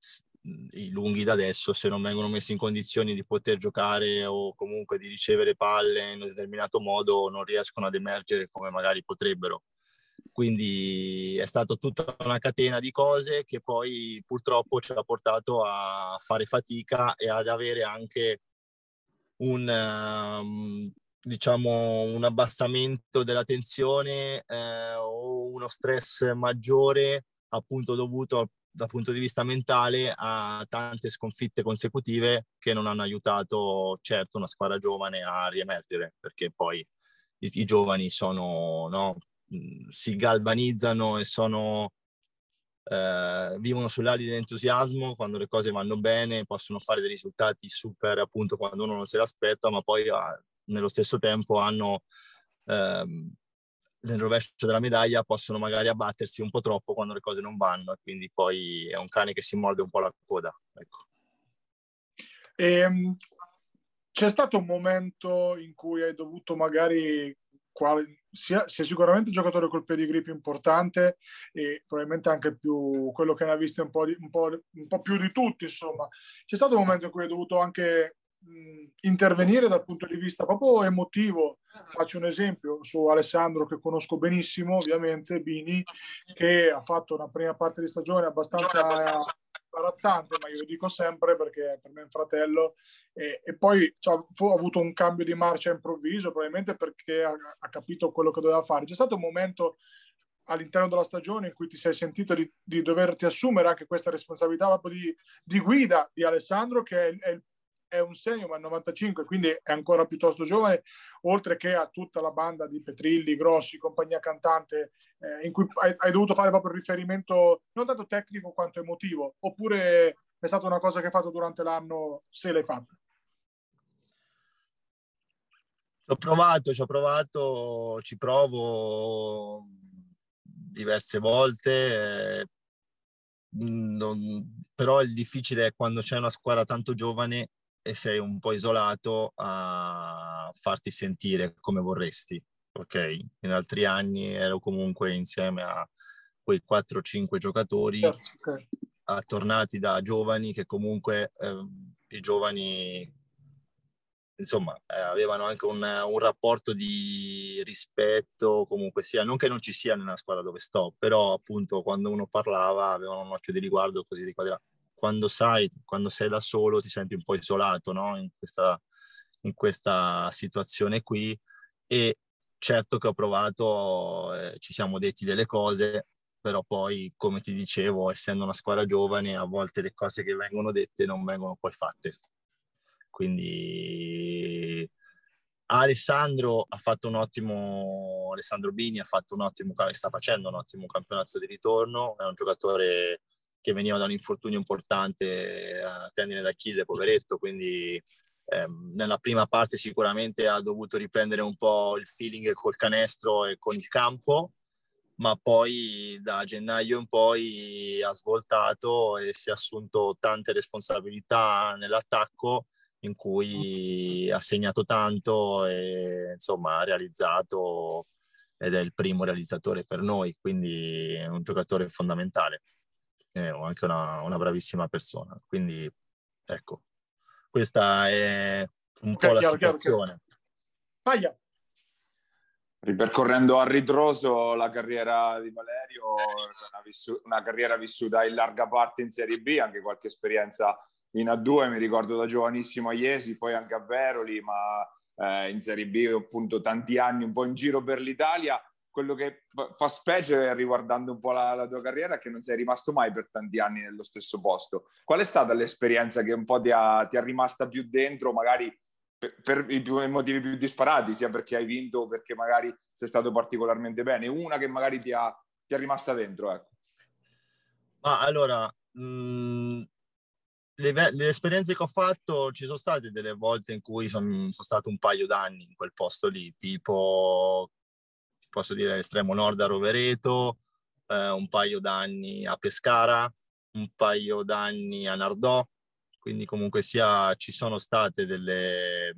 i lunghi da adesso, se non vengono messi in condizioni di poter giocare o comunque di ricevere palle in un determinato modo, non riescono ad emergere come magari potrebbero. Quindi è stata tutta una catena di cose che poi purtroppo ci ha portato a fare fatica e ad avere anche un, um, diciamo, un abbassamento della tensione eh, o uno stress maggiore appunto dovuto dal punto di vista mentale a tante sconfitte consecutive che non hanno aiutato certo una squadra giovane a riemergere perché poi i, i giovani sono, no, si galvanizzano e sono eh, vivono sulle ali dell'entusiasmo quando le cose vanno bene, possono fare dei risultati super appunto quando uno non se l'aspetta, ma poi ah, nello stesso tempo hanno ehm, nel rovescio della medaglia possono magari abbattersi un po' troppo quando le cose non vanno e quindi poi è un cane che si morde un po' la coda. Ecco. E, ehm, c'è stato un momento in cui hai dovuto magari quale, sia, sia, sicuramente il giocatore col pedigree più importante e probabilmente anche più quello che ne ha visto un po', di, un, po', un po' più di tutti, insomma. C'è stato un momento in cui hai dovuto anche intervenire dal punto di vista proprio emotivo. Faccio un esempio su Alessandro che conosco benissimo, ovviamente, Bini, che ha fatto una prima parte di stagione abbastanza imbarazzante, ma io lo dico sempre perché per me è un fratello. E, e poi cioè, ha avuto un cambio di marcia improvviso, probabilmente perché ha, ha, capito quello che doveva fare. C'è stato un momento all'interno della stagione in cui ti sei sentito di, di doverti assumere anche questa responsabilità proprio di, di guida di Alessandro, che è, è il è un segno, ma è 95, quindi è ancora piuttosto giovane, oltre che a tutta la banda di Petrilli, Grossi, compagnia cantante, eh, in cui hai, hai, dovuto fare proprio riferimento non tanto tecnico quanto emotivo, oppure è stata una cosa che hai fatto durante l'anno, se l'hai fatta? Ci ho provato, ci ho provato, ci provo diverse volte, eh, non, però il difficile è quando c'è una squadra tanto giovane e sei un po' isolato a farti sentire come vorresti. Ok, in altri anni ero comunque insieme a quei 4-5 giocatori certo, okay. tornati da giovani che comunque eh, i giovani insomma eh, avevano anche un, un, rapporto di rispetto comunque sia non che non ci sia nella squadra dove sto però appunto quando uno parlava avevano un occhio di riguardo così di qua di là quando sai, quando sei da solo ti senti un po' isolato no? in, questa, in questa situazione qui e certo che ho provato, eh, ci siamo detti delle cose, però poi, come ti dicevo, essendo una squadra giovane, a volte le cose che vengono dette non vengono poi fatte. Quindi Alessandro ha fatto un ottimo, Alessandro Bini ha fatto un ottimo, sta facendo un ottimo campionato di ritorno, è un giocatore che veniva da un infortunio importante a tendine d'Achille, poveretto, quindi ehm, nella prima parte sicuramente ha dovuto riprendere un po' il feeling col canestro e con il campo, ma poi da gennaio in poi ha svoltato e si è assunto tante responsabilità nell'attacco in cui ha segnato tanto e insomma ha realizzato ed è il primo realizzatore per noi, quindi è un giocatore fondamentale, è anche una, una bravissima persona. Quindi ecco, questa è un okay, po' la chiaro, situazione. Chiaro, Ripercorrendo a ritroso la carriera di Valerio, una, vissu- una carriera vissuta in larga parte in Serie B, anche qualche esperienza in A2, mi ricordo da giovanissimo a Iesi, poi anche a Veroli, ma eh, in Serie B appunto tanti anni un po' in giro per l'Italia. Quello che fa specie riguardando un po' la, la, tua carriera è che non sei rimasto mai per tanti anni nello stesso posto. Qual è stata l'esperienza che un po' ti ha, ti rimasta più dentro, magari per, per i, più, i, motivi più disparati, sia perché hai vinto o perché magari sei stato particolarmente bene? Una che magari ti, ha, ti è rimasta dentro, ecco. Ma allora, mh, mm, le, le, esperienze che ho fatto ci sono state delle volte in cui sono, sono stato un paio d'anni in quel posto lì, tipo ti posso dire l'estremo nord a Rovereto, eh, un paio d'anni a Pescara, un paio d'anni a Nardò, quindi comunque sia ci sono state delle,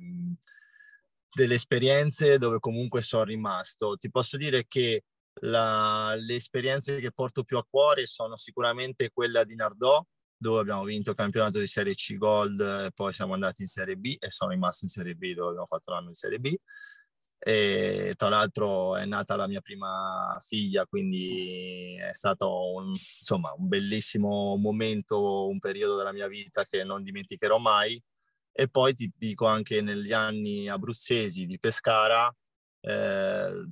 delle esperienze dove comunque sono rimasto. Ti posso dire che la, le esperienze che porto più a cuore sono sicuramente quella di Nardò, dove abbiamo vinto il campionato di Serie C Gold, poi siamo andati in Serie B e sono rimasto in Serie B dove abbiamo fatto l'anno in Serie B. E tra l'altro è nata la mia prima figlia, quindi è stato un, insomma, un bellissimo momento, un periodo della mia vita che non dimenticherò mai. E poi ti dico anche negli anni abruzzesi di Pescara, eh,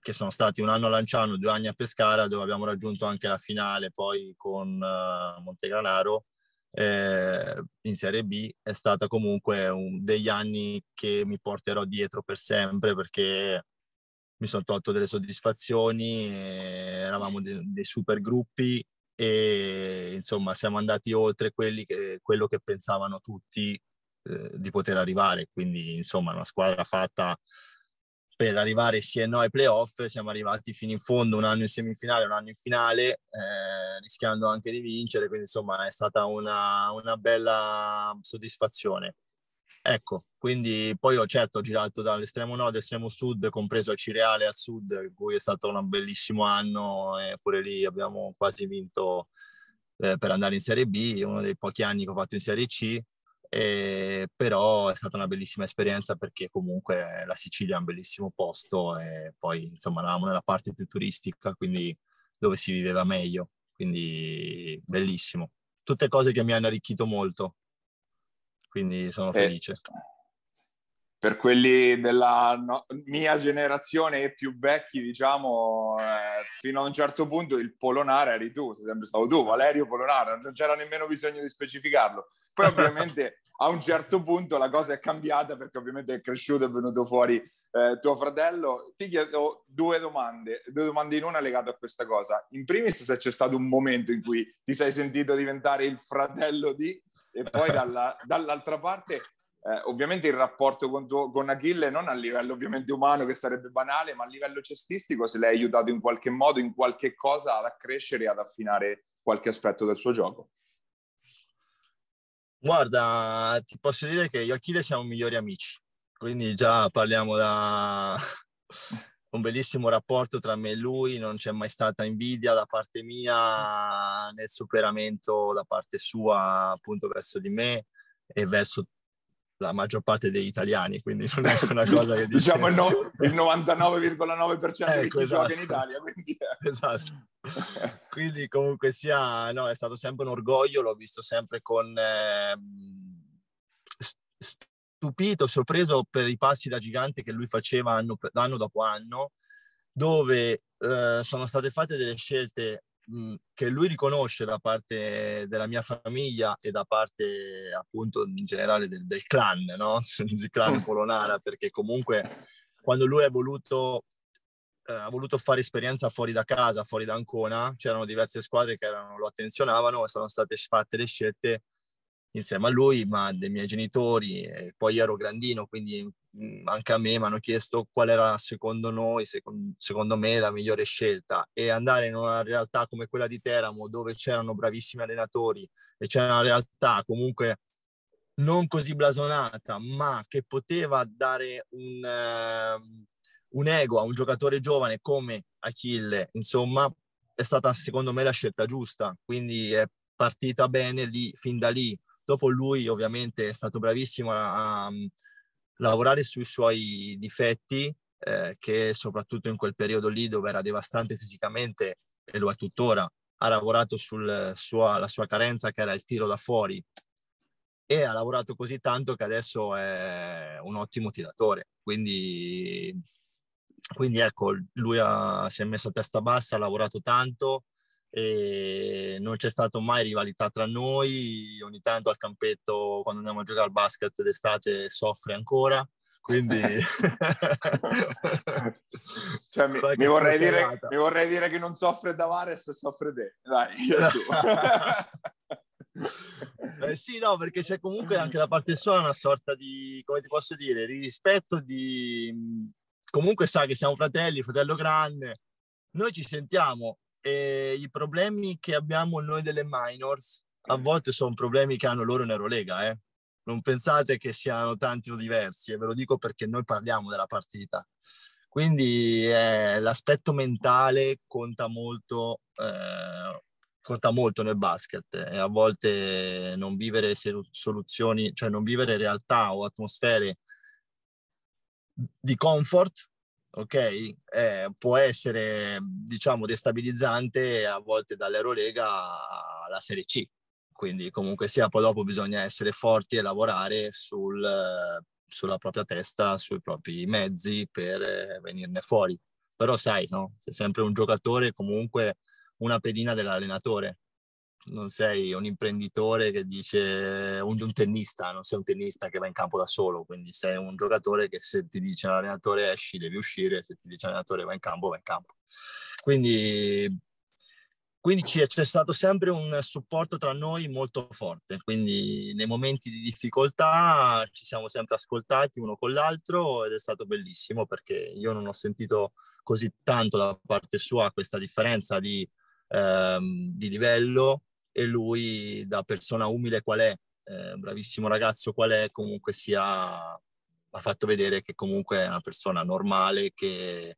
che sono stati un anno a Lanciano, due anni a Pescara, dove abbiamo raggiunto anche la finale poi con uh, Montegranaro eh, in Serie B, è stata comunque un, degli anni che mi porterò dietro per sempre perché mi sono tolto delle soddisfazioni, eravamo de- dei super gruppi e insomma siamo andati oltre che, quello che pensavano tutti eh, di poter arrivare, quindi insomma una squadra fatta per arrivare sì e no ai playoff, siamo arrivati fino in fondo, un anno in semifinale, un anno in finale, eh, rischiando anche di vincere, quindi insomma è stata una, una bella soddisfazione. Ecco, quindi poi ho certo girato dall'estremo nord all'estremo sud, compreso a Cireale al sud, in cui è stato un bellissimo anno e pure lì abbiamo quasi vinto eh, per andare in Serie B, uno dei pochi anni che ho fatto in Serie C, e, però è stata una bellissima esperienza perché comunque la Sicilia è un bellissimo posto e poi insomma eravamo nella parte più turistica, quindi dove si viveva meglio, quindi bellissimo. Tutte cose che mi hanno arricchito molto, quindi sono felice. Eh, per quelli della no, mia generazione e più vecchi, diciamo, eh, fino a un certo punto il Polonara eri tu, sei sempre stato tu, Valerio Polonara, non c'era nemmeno bisogno di specificarlo. Poi ovviamente a un certo punto la cosa è cambiata perché ovviamente è cresciuto, è venuto fuori eh, tuo fratello. Ti chiedo due domande, due domande in una legate a questa cosa. In primis se c'è stato un momento in cui ti sei sentito diventare il fratello di... E poi dalla, dall'altra parte eh, ovviamente il rapporto con, con Achille non a livello ovviamente umano che sarebbe banale, ma a livello cestistico se l'hai aiutato in qualche modo, in qualche cosa ad accrescere e ad affinare qualche aspetto del suo gioco. Guarda, ti posso dire che io e Achille siamo migliori amici, quindi già parliamo da un bellissimo rapporto tra me e lui, non c'è mai stata invidia da parte mia nel superamento da parte sua appunto verso di me e verso la maggior parte degli italiani, quindi non è una cosa che dice... diciamo il, no, il 99,9% ecco, di chi esatto. gioca in Italia. Quindi... esatto. quindi comunque sia, no, è stato sempre un orgoglio, l'ho visto sempre con... Eh, stupito, sorpreso per i passi da gigante che lui faceva anno, anno dopo anno, dove eh, sono state fatte delle scelte che lui riconosce da parte della mia famiglia e da parte appunto in generale del, del clan, no? il clan Polonara, perché comunque quando lui ha voluto, eh, ha voluto fare esperienza fuori da casa, fuori da Ancona, c'erano diverse squadre che erano, lo attenzionavano e sono state fatte le scelte insieme a lui, ma dei miei genitori, e poi ero grandino, quindi mm, anche a me mi hanno chiesto qual era secondo noi, secondo, secondo me, la migliore scelta. E andare in una realtà come quella di Teramo, dove c'erano bravissimi allenatori e c'era una realtà comunque non così blasonata, ma che poteva dare un, uh, un ego a un giocatore giovane come Achille, insomma, è stata secondo me la scelta giusta. Quindi è partita bene lì, fin da lì Dopo lui ovviamente è stato bravissimo a, a mm, lavorare sui suoi difetti, eh, che soprattutto in quel periodo lì dove era devastante fisicamente, e lo è tuttora, ha lavorato sulla sua, carenza che era il tiro da fuori e ha lavorato così tanto che adesso è un ottimo tiratore. Quindi, quindi ecco, lui ha, si è messo a testa bassa, ha lavorato tanto, e non c'è stata mai rivalità tra noi, ogni tanto al campetto quando andiamo a giocare al basket d'estate soffre ancora, quindi... cioè, mi, mi, vorrei dire, mi, vorrei dire, che non soffre Davares, soffre te. Dai, eh, sì, no, perché c'è comunque anche da parte sua una sorta di, come ti posso dire, di rispetto di... Comunque sa che siamo fratelli, fratello grande, noi ci sentiamo e i problemi che abbiamo noi delle minors a volte sono problemi che hanno loro in Eurolega, eh? Non pensate che siano tanti o diversi, e ve lo dico perché noi parliamo della partita. Quindi eh, l'aspetto mentale conta molto, eh, conta molto nel basket e a volte non vivere soluzioni, cioè non vivere realtà o atmosfere di comfort ok? Eh, può essere, diciamo, destabilizzante a volte dall'Eurolega alla Serie C. Quindi comunque sia, poi dopo bisogna essere forti e lavorare sul, sulla propria testa, sui propri mezzi per venirne fuori. Però sai, no? Sei sempre un giocatore, comunque una pedina dell'allenatore non sei un imprenditore che dice un, un, tennista, non sei un tennista che va in campo da solo, quindi sei un giocatore che se ti dice l'allenatore esci devi uscire, se ti dice l'allenatore va in campo va in campo. Quindi, quindi c'è, stato sempre un supporto tra noi molto forte, quindi nei momenti di difficoltà ci siamo sempre ascoltati uno con l'altro ed è stato bellissimo perché io non ho sentito così tanto da parte sua questa differenza di, ehm, di livello e lui da persona umile qual è, eh, bravissimo ragazzo qual è, comunque sia, ha fatto vedere che comunque è una persona normale che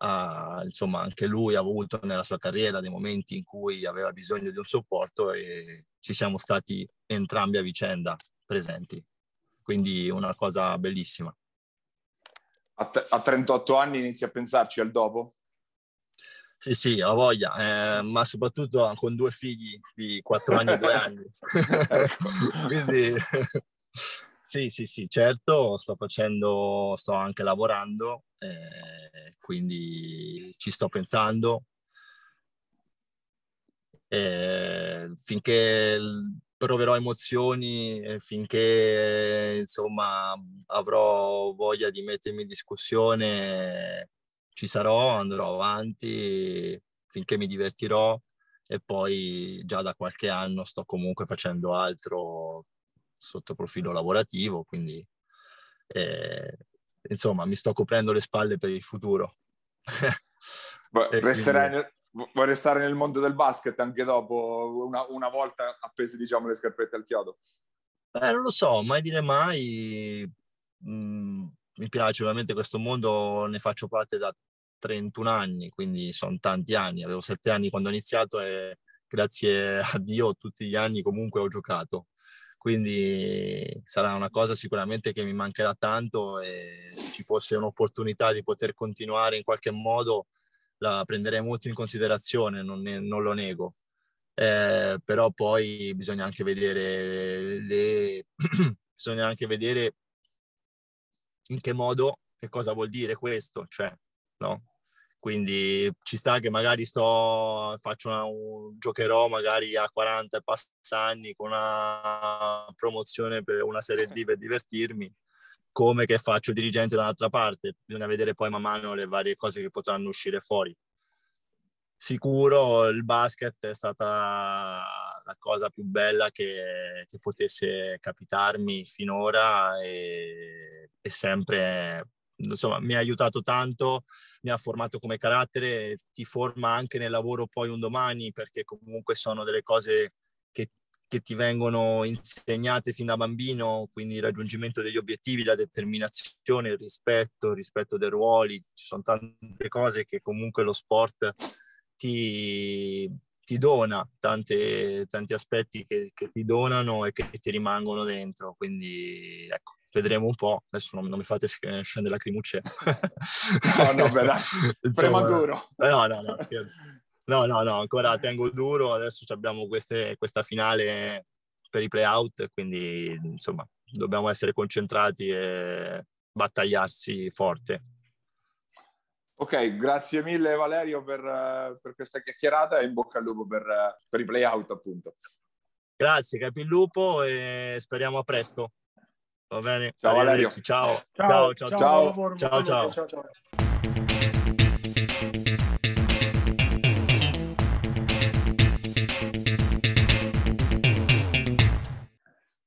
ha, insomma, anche lui ha avuto nella sua carriera dei momenti in cui aveva bisogno di un supporto e ci siamo stati entrambi a vicenda presenti. Quindi una cosa bellissima. A, t- a 38 anni inizi a pensarci al dopo? Sì, sì, ho voglia, eh, ma soprattutto con due figli di quattro anni e due anni. Quindi sì, sì, sì, certo, sto facendo, sto anche lavorando, eh, quindi ci sto pensando. Eh, finché proverò emozioni, finché insomma avrò voglia di mettermi in discussione, ci sarò, andrò avanti finché mi divertirò e poi già da qualche anno sto comunque facendo altro sotto profilo lavorativo, quindi eh, insomma mi sto coprendo le spalle per il futuro. Resterai quindi... nel, vuoi restare nel mondo del basket anche dopo, una, una volta appese diciamo le scarpette al chiodo? Eh, non lo so, mai dire mai. Mm, mi piace ovviamente questo mondo, ne faccio parte da 31 anni, quindi sono tanti anni, avevo 7 anni quando ho iniziato e grazie a Dio tutti gli anni comunque ho giocato. Quindi sarà una cosa sicuramente che mi mancherà tanto e ci fosse un'opportunità di poter continuare in qualche modo la prenderei molto in considerazione, non, ne, non lo nego. Eh, però poi bisogna anche vedere le... bisogna anche vedere in che modo e cosa vuol dire questo, cioè no? Quindi ci sta che magari sto, faccio una, un, giocherò magari a 40 anni con una promozione per una serie D per divertirmi, come che faccio dirigente dall'altra parte. Bisogna vedere poi man mano le varie cose che potranno uscire fuori. Sicuro il basket è stata la cosa più bella che, che potesse capitarmi finora e, e sempre insomma, mi ha aiutato tanto, mi ha formato come carattere, ti forma anche nel lavoro poi un domani, perché comunque sono delle cose che, che ti vengono insegnate fin da bambino, quindi il raggiungimento degli obiettivi, la determinazione, il rispetto, il rispetto dei ruoli, ci sono tante cose che comunque lo sport ti, ti dona tante, tanti aspetti che, che, ti donano e che ti rimangono dentro. Quindi ecco, vedremo un po'. Adesso non, non mi fate scendere lacrimucce. no, no, beh, prematuro. Eh, no, no, no, scherzo. No, no, no, ancora tengo duro. Adesso abbiamo queste, questa finale per i play-out, quindi insomma dobbiamo essere concentrati e battagliarsi forte. Ok, grazie mille Valerio per, per, questa chiacchierata e in bocca al lupo per, per i play-out appunto. Grazie, capi il lupo e speriamo a presto. Va bene. Ciao Valerio. Ciao. Ciao, ciao, ciao. Ciao, ciao. ciao. ciao, ciao.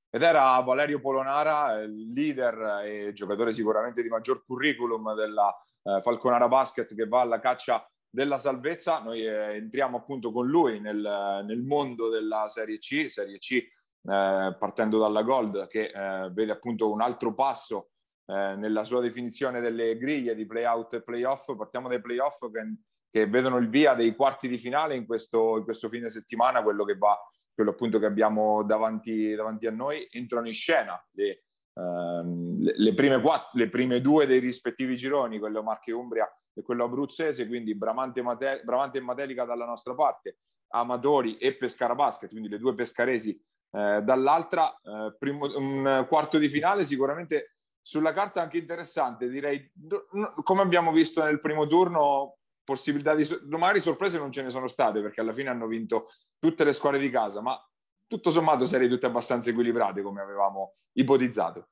Ed era Valerio Polonara, leader e giocatore sicuramente di maggior curriculum della eh, Falconara Basket che va alla caccia della salvezza. Noi eh, entriamo appunto con lui nel, nel mondo della Serie C, Serie C eh, partendo dalla Gold, che eh, vede appunto un altro passo eh, nella sua definizione delle griglie di playout e playoff. Partiamo dai playoff che, che vedono il via dei quarti di finale in questo, in questo fine settimana, quello che va, quello appunto che abbiamo davanti, davanti a noi. Entrano in scena le, ehm, le, le, prime quattro, le prime due dei rispettivi gironi, quello Marche Umbria e quello abruzzese, quindi Bramante, Mate, Bramante e Matelica dalla nostra parte, Amatori e Pescara Basket, quindi le due pescaresi eh, dall'altra, eh, primo, un quarto di finale sicuramente sulla carta anche interessante, direi, come abbiamo visto nel primo turno, possibilità di... Magari sorprese non ce ne sono state perché alla fine hanno vinto tutte le squadre di casa, ma tutto sommato serie tutte abbastanza equilibrate come avevamo ipotizzato.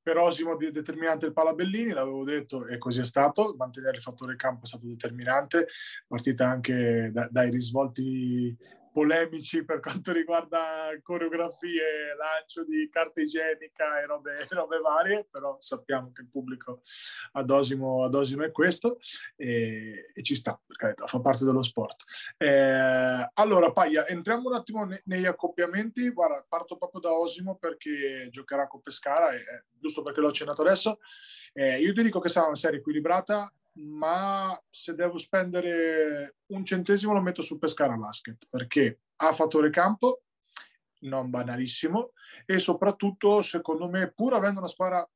Per Osimo determinante il Palabellini, l'avevo detto e così è stato, mantenere il fattore campo è stato determinante, partita anche da, dai risvolti polemici per quanto riguarda coreografie, lancio di carta igienica e robe, robe varie, però sappiamo che il pubblico ad Osimo, ad Osimo è questo e, e, ci sta, perché fa parte dello sport. Eh, allora, Paia, entriamo un attimo ne, negli accoppiamenti. Guarda, parto proprio da Osimo perché giocherà con Pescara, e, eh, giusto perché l'ho accennato adesso. Eh, io ti dico che sarà una serie equilibrata, ma se devo spendere un centesimo lo metto su Pescara Basket perché ha fattore campo, non banalissimo, e soprattutto, secondo me, pur avendo una squadra,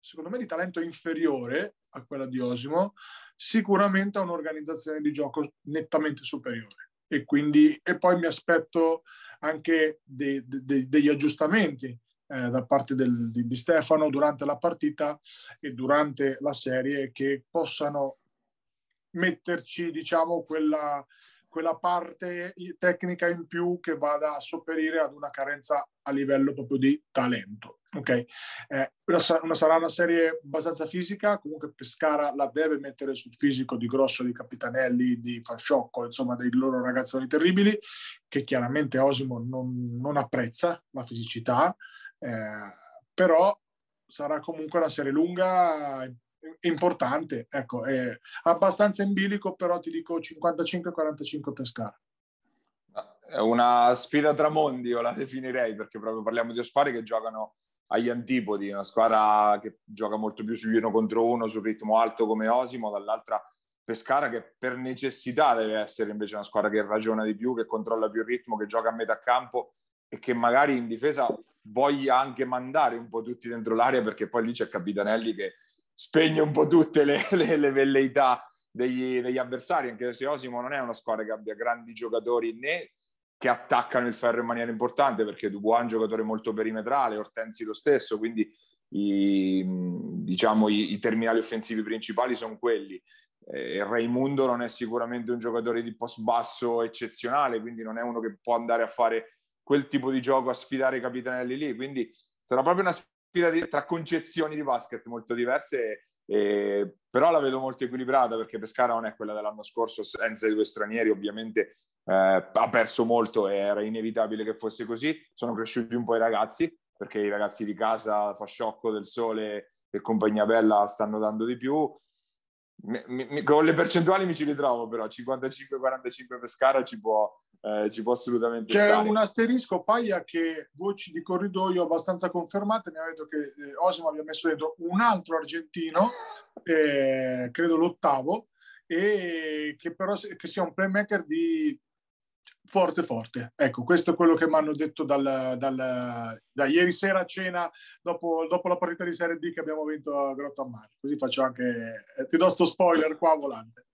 secondo me, di talento inferiore a quella di Osimo, sicuramente ha un'organizzazione di gioco nettamente superiore. E quindi, e poi mi aspetto anche dei, dei, degli aggiustamenti eh, da parte del, di, di, Stefano durante la partita e durante la serie che possano metterci, diciamo, quella, quella parte tecnica in più che vada a sopperire ad una carenza a livello proprio di talento. Ok, eh, una, una, sarà una serie abbastanza fisica, comunque Pescara la deve mettere sul fisico di Grosso, di Capitanelli, di Fasciocco, insomma dei loro ragazzoni terribili, che chiaramente Osimo non, non apprezza la fisicità, eh, però sarà comunque una serie lunga, importante, ecco, è abbastanza in bilico, però ti dico 55-45 Pescara. È una sfida tra mondi, io la definirei, perché proprio parliamo di squadre che giocano agli antipodi, una squadra che gioca molto più sugli uno contro uno, sul ritmo alto come Osimo, dall'altra Pescara che per necessità deve essere invece una squadra che ragiona di più, che controlla più il ritmo, che gioca a metà campo e che magari in difesa voglia anche mandare un po' tutti dentro l'area perché poi lì c'è Capitanelli che spegne un po' tutte le, le, le velleità degli, degli, avversari, anche se Osimo non è una squadra che abbia grandi giocatori né che attaccano il ferro in maniera importante perché Dubois è un giocatore molto perimetrale, Ortenzi lo stesso, quindi i, diciamo, i, i terminali offensivi principali sono quelli. eh, Raimundo non è sicuramente un giocatore di post basso eccezionale, quindi non è uno che può andare a fare quel tipo di gioco, a sfidare i capitanelli lì, quindi sarà proprio una sfida di, tra concezioni di basket molto diverse, eh, però la vedo molto equilibrata perché Pescara non è quella dell'anno scorso, senza i due stranieri ovviamente eh, ha perso molto e era inevitabile che fosse così, sono cresciuti un po' i ragazzi, perché i ragazzi di casa, Fasciocco del Sole e compagnia bella stanno dando di più, mi, mi, con le percentuali mi ci ritrovo però 55-45 Pescara ci può, eh, ci può assolutamente c'è stare. un asterisco Paia che voci di corridoio abbastanza confermate mi ha detto che eh, Osimo abbia messo dentro un altro argentino eh, credo l'ottavo e che però che sia un playmaker di forte forte. Ecco, questo è quello che mi hanno detto dal, dal, da ieri sera a cena dopo, dopo, la partita di Serie D che abbiamo vinto a Grotto a Mare. Così faccio anche... Eh, ti do sto spoiler qua volante.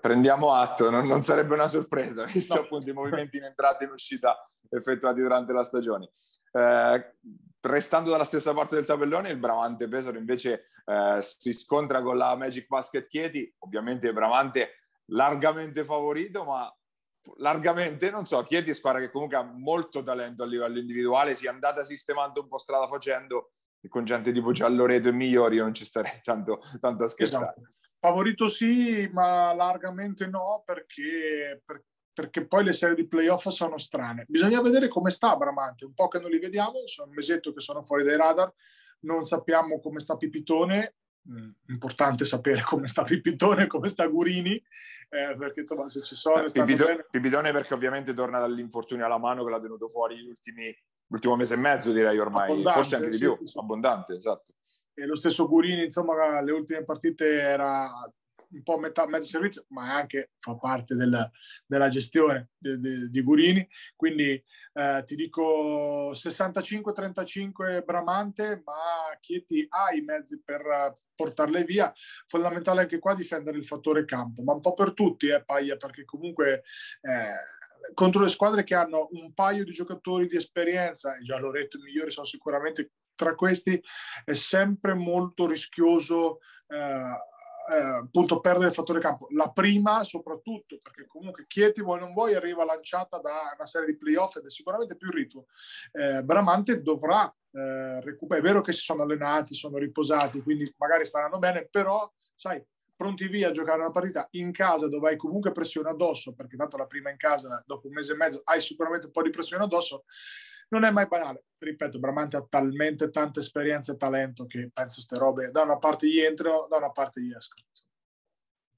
Prendiamo atto, non, non sarebbe una sorpresa, visto no. appunto i movimenti in entrata e in uscita effettuati durante la stagione. Eh, restando dalla stessa parte del tabellone, il Bramante Pesaro invece eh, si scontra con la Magic Basket Chieti, ovviamente Bramante largamente favorito, ma largamente, non so, Chieti è squadra che comunque ha molto talento a livello individuale, si è andata sistemando un po' strada facendo e con gente tipo Gialloreto e migliori non ci starei tanto, tanto a scherzare. Esatto. Favorito sì, ma largamente no, perché, per, perché poi le serie di playoff sono strane. Bisogna vedere come sta Bramante, un po' che non li vediamo, sono un mesetto che sono fuori dai radar, non sappiamo come sta Pipitone, Mm, importante sapere come sta Pipitone, come sta Gurini, eh, perché insomma se ci sono... Eh, Pipitone, Pipitone, perché ovviamente torna dall'infortunio alla mano che l'ha tenuto fuori ultimi, l'ultimo mese e mezzo direi ormai, abbondante, forse anche di sì, più, sì. abbondante, esatto. E lo stesso Gurini, insomma, le ultime partite era un po' metà, mezzo servizio, ma anche fa parte del, della gestione di, di, di Gurini. Quindi eh, ti dico 65-35 Bramante, ma Chieti ha i mezzi per portarle via. Fondamentale anche qua difendere il fattore campo, ma un po' per tutti, eh, Paglia, perché comunque... Eh, contro le squadre che hanno un paio di giocatori di esperienza, e già Loreto e Migliori sono sicuramente tra questi, è sempre molto rischioso eh, eh, appunto perdere il fattore campo. La prima soprattutto perché comunque Chieti vuoi non vuoi arriva lanciata da una serie di playoff ed è sicuramente più ritmo. Eh, Bramante dovrà eh, recuperare, è vero che si sono allenati, sono riposati, quindi magari staranno bene, però sai, pronti via a giocare una partita in casa dove hai comunque pressione addosso, perché tanto la prima in casa dopo un mese e mezzo hai sicuramente un po' di pressione addosso, non è mai banale. Ripeto, Bramante ha talmente tanta esperienza e talento che penso queste robe da una parte gli entrano, da una parte gli escono.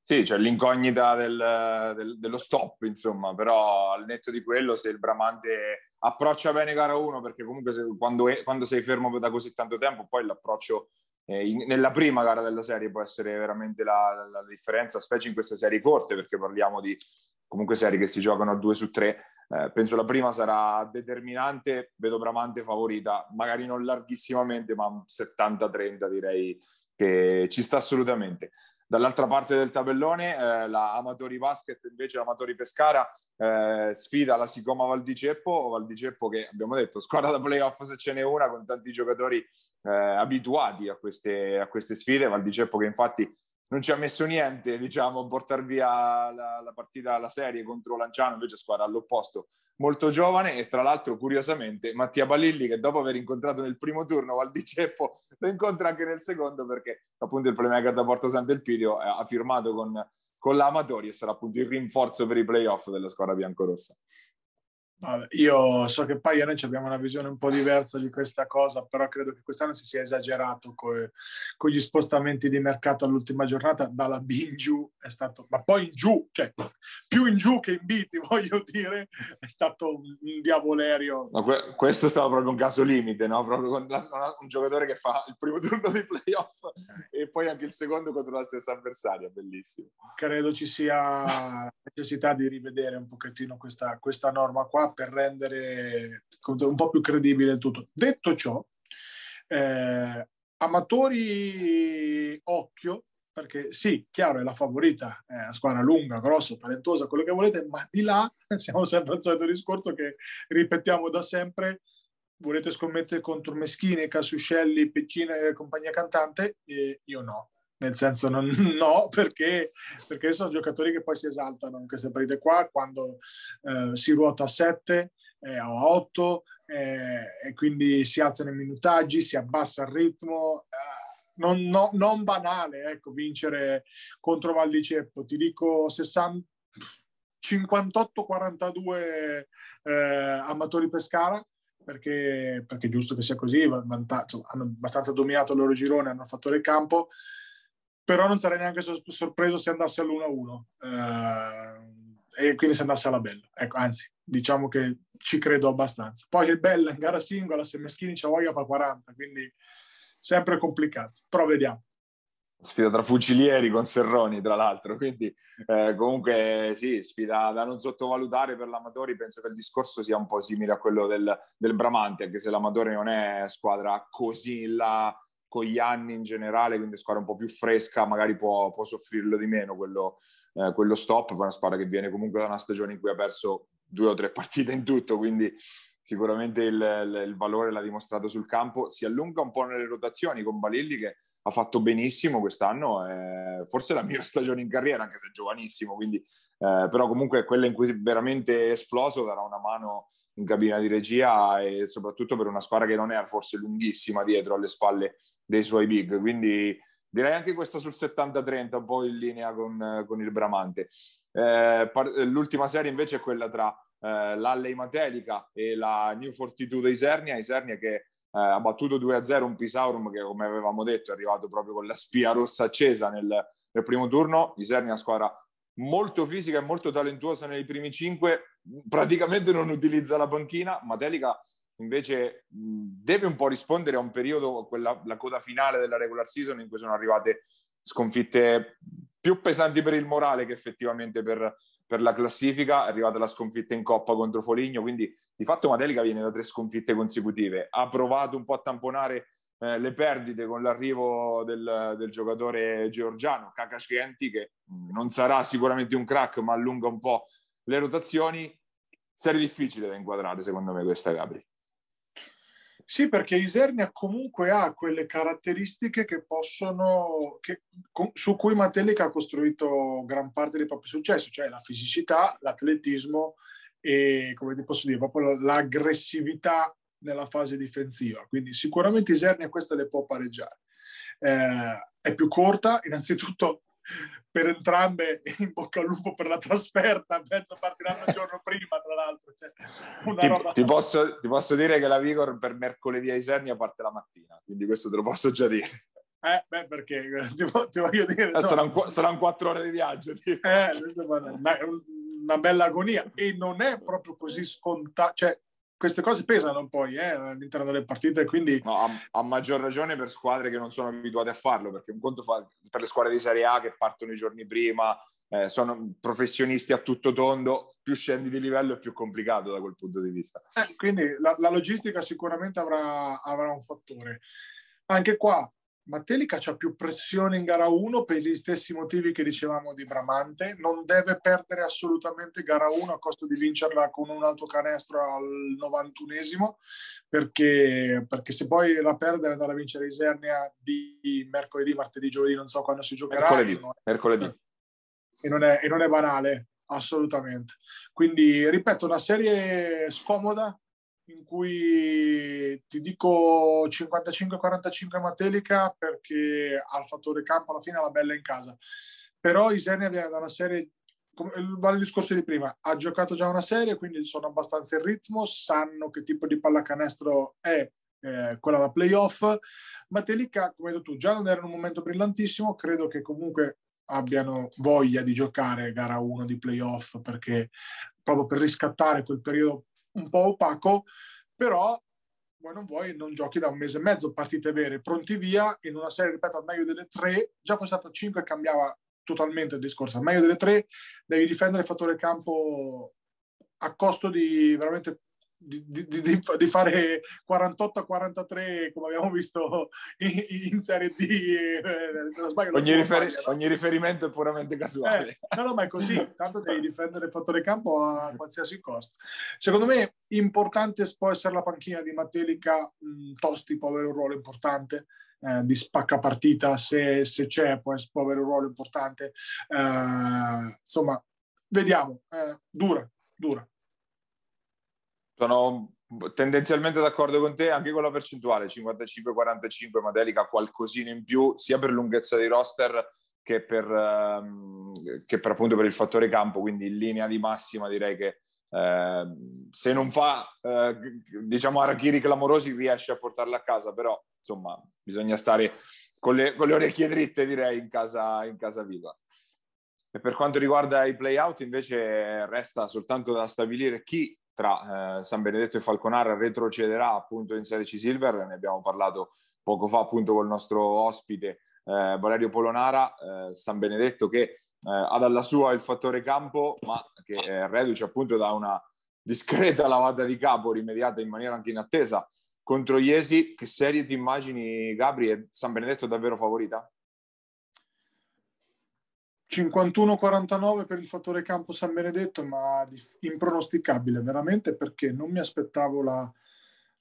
Sì, c'è l'incognita del, del, dello stop, insomma, però al netto di quello, se il Bramante approccia bene gara 1, perché comunque se, quando, è, quando, sei fermo da così tanto tempo, poi l'approccio eh, in, nella prima gara della serie può essere veramente la, la, la differenza, specie in queste serie corte, perché parliamo di comunque serie che si giocano a due su tre eh, penso la prima sarà determinante, vedo Bramante favorita, magari non larghissimamente, ma 70-30 direi che ci sta assolutamente. Dall'altra parte del tabellone, eh, la Amatori Basket invece Amatori Pescara eh, sfida la Sicoma Valdiceppo, Valdiceppo che abbiamo detto squadra da playoff se ce n'è una con tanti giocatori eh, abituati a queste, a queste sfide, Valdiceppo che infatti non ci ha messo niente, diciamo, a portare via la, la partita, la serie contro Lanciano, invece squadra all'opposto, molto giovane e tra l'altro curiosamente Mattia Balilli che dopo aver incontrato nel primo turno Valdiceppo lo incontra anche nel secondo perché appunto il playmaker da Porto Sant'Elpidio ha firmato con, con l'Amatori e sarà appunto il rinforzo per i playoff della squadra biancorossa. Vabbè, io so che poi noi abbiamo una visione un po' diversa di questa cosa, però credo che quest'anno si sia esagerato co- con gli spostamenti di mercato all'ultima giornata, dalla B in giù è stato, ma poi in giù, cioè più in giù che in biti, voglio dire, è stato un, un diavolerio. No, que- questo stava proprio un caso limite, no? Proprio con la, un giocatore che fa il primo turno di playoff e poi anche il secondo contro la stessa avversaria, bellissimo. Credo ci sia necessità di rivedere un pochettino questa, questa norma qua per rendere un po' più credibile il tutto. Detto ciò, eh, amatori occhio, perché sì, chiaro, è la favorita, è una squadra lunga, grossa, talentosa, quello che volete, ma di là siamo sempre al solito discorso che ripetiamo da sempre. Volete scommettere contro Meschini, Casuscelli, Piccina e compagnia cantante? E io no nel senso non, no, perché, perché, sono giocatori che poi si esaltano in queste partite qua quando eh, si ruota a 7 eh, o a 8 eh, e quindi si alzano i minutaggi, si abbassa il ritmo. Eh, non, no, non, banale, ecco, vincere contro Val di Ceppo. Ti dico 60, 58-42 eh, amatori Pescara, perché, perché, è giusto che sia così, vantaggio, hanno abbastanza dominato il loro girone, hanno fatto il campo, però non sarei neanche sorpreso se andasse all'1-1 eh, e quindi se andasse alla bella. Ecco, anzi, diciamo che ci credo abbastanza. Poi il bella in gara singola, se Meschini c'ha voglia fa 40, quindi sempre complicato, però vediamo sfida tra fucilieri con Serroni, tra l'altro. Quindi, eh, comunque, sì, sfida da non sottovalutare per l'Amatori. Penso che il discorso sia un po' simile a quello del, del Bramante, anche se l'Amatore non è squadra così in là con gli anni in generale, quindi squadra un po' più fresca, magari può, può soffrirlo di meno quello, eh, quello stop. Poi una squadra che viene comunque da una stagione in cui ha perso due o tre partite in tutto, quindi sicuramente il, il, il valore l'ha dimostrato sul campo. Si allunga un po' nelle rotazioni con Balilli che ha fatto benissimo quest'anno, eh, forse la mia stagione in carriera, anche se è giovanissimo, quindi, eh, però comunque quella in cui veramente esploso darà una mano in cabina di regia e soprattutto per una squadra che non è forse lunghissima dietro alle spalle dei suoi big, quindi direi anche questa sul 70-30, un po' in linea con, con il Bramante. Eh, l'ultima serie invece è quella tra eh, l'Alley Matelica e la New 42 di Isernia, Isernia che eh, ha battuto 2-0 un Pisaurum che come avevamo detto è arrivato proprio con la spia rossa accesa nel, nel primo turno, Isernia squadra molto fisica e molto talentuosa nei primi cinque, praticamente non utilizza la panchina, Matelica invece deve un po' rispondere a un periodo, quella, la coda finale della regular season in cui sono arrivate sconfitte più pesanti per il morale che effettivamente per, per la classifica, è arrivata la sconfitta in Coppa contro Foligno, quindi di fatto Matelica viene da tre sconfitte consecutive, ha provato un po' a tamponare eh, le perdite con l'arrivo del, del giocatore georgiano Kakashkenti, che non sarà sicuramente un crack, ma allunga un po' le rotazioni. Serie difficile da inquadrare, secondo me, questa Gabri. Sì, perché Isernia comunque ha quelle caratteristiche che possono, che, su cui Matelica ha costruito gran parte dei propri successi, cioè la fisicità, l'atletismo e, come ti posso dire, proprio l'aggressività nella fase difensiva. Quindi sicuramente Isernia queste le può pareggiare. Eh, è più corta, innanzitutto per entrambe in bocca al lupo per la trasferta, penso partiranno il giorno prima tra l'altro. Cioè, ti, roba... ti, posso, ti, posso, dire che la Vigor per mercoledì a Isernia parte la mattina, quindi questo te lo posso già dire. Eh, beh, perché ti, ti voglio dire... Eh, no. saranno, saranno, quattro ore di viaggio. Tipo. Eh, una bella agonia e non è proprio così scontato, cioè queste cose pesano poi eh, all'interno delle partite, quindi... No, a, a, maggior ragione per squadre che non sono abituate a farlo, perché un conto fa per le squadre di Serie A che partono i giorni prima, eh, sono professionisti a tutto tondo, più scendi di livello è più complicato da quel punto di vista. Eh, quindi la, la, logistica sicuramente avrà, avrà un fattore. Anche qua Mattelica c'ha più pressione in gara 1 per gli stessi motivi che dicevamo di Bramante, non deve perdere assolutamente gara 1 a costo di vincerla con un altro canestro al 91esimo, perché, perché se poi la perde andare a vincere Isernia di mercoledì, martedì, giovedì, non so quando si giocherà. Mercoledì. E non, mercoledì. E non, è, e non è banale, assolutamente. Quindi, ripeto, una serie scomoda, in cui ti dico 55-45 Matelica perché ha il fattore campo alla fine la bella in casa. Però Isenia viene da una serie, vale il discorso di prima, ha giocato già una serie, quindi sono abbastanza in ritmo, sanno che tipo di pallacanestro è eh, quella da playoff. Matelica, come hai detto tu, già non era in un momento brillantissimo, credo che comunque abbiano voglia di giocare gara 1 di playoff perché proprio per riscattare quel periodo un po' opaco, però vuoi non vuoi, non giochi da un mese e mezzo, partite vere, pronti via, in una serie, ripeto, al meglio delle tre, già fosse stata 5 cambiava totalmente il discorso, al meglio delle tre devi difendere il fattore campo a costo di veramente di, di, di, di, fare 48 a 43 come abbiamo visto in, in Serie D eh, sbaglio, ogni, riferi- fare, ogni, riferimento è puramente casuale eh, no no ma è così tanto devi difendere il fattore campo a qualsiasi costo secondo me importante può essere la panchina di Mattelica mh, Tosti può avere un ruolo importante eh, di spaccapartita, se, se c'è può, può, avere un ruolo importante. Eh, insomma, vediamo, eh, dura, dura. Sono tendenzialmente d'accordo con te anche con la percentuale 55-45 Madelica qualcosina in più sia per lunghezza di roster che per, ehm, che per appunto per il fattore campo quindi in linea di massima direi che eh, se non fa eh, diciamo arachiri clamorosi riesce a portarla a casa però insomma bisogna stare con le, con le orecchie dritte direi in casa, in casa viva. E per quanto riguarda i play-out invece resta soltanto da stabilire chi tra eh, San Benedetto e Falconara retrocederà appunto in Serie C Silver, ne abbiamo parlato poco fa appunto con il nostro ospite eh, Valerio Polonara, eh, San Benedetto che eh, ha dalla sua il fattore campo ma che è reduce appunto da una discreta lavata di capo rimediata in maniera anche inattesa contro Iesi, che serie ti immagini Gabri? È San Benedetto davvero favorita? 51-49 per il fattore campo San Benedetto, ma impronosticabile veramente perché non mi aspettavo la,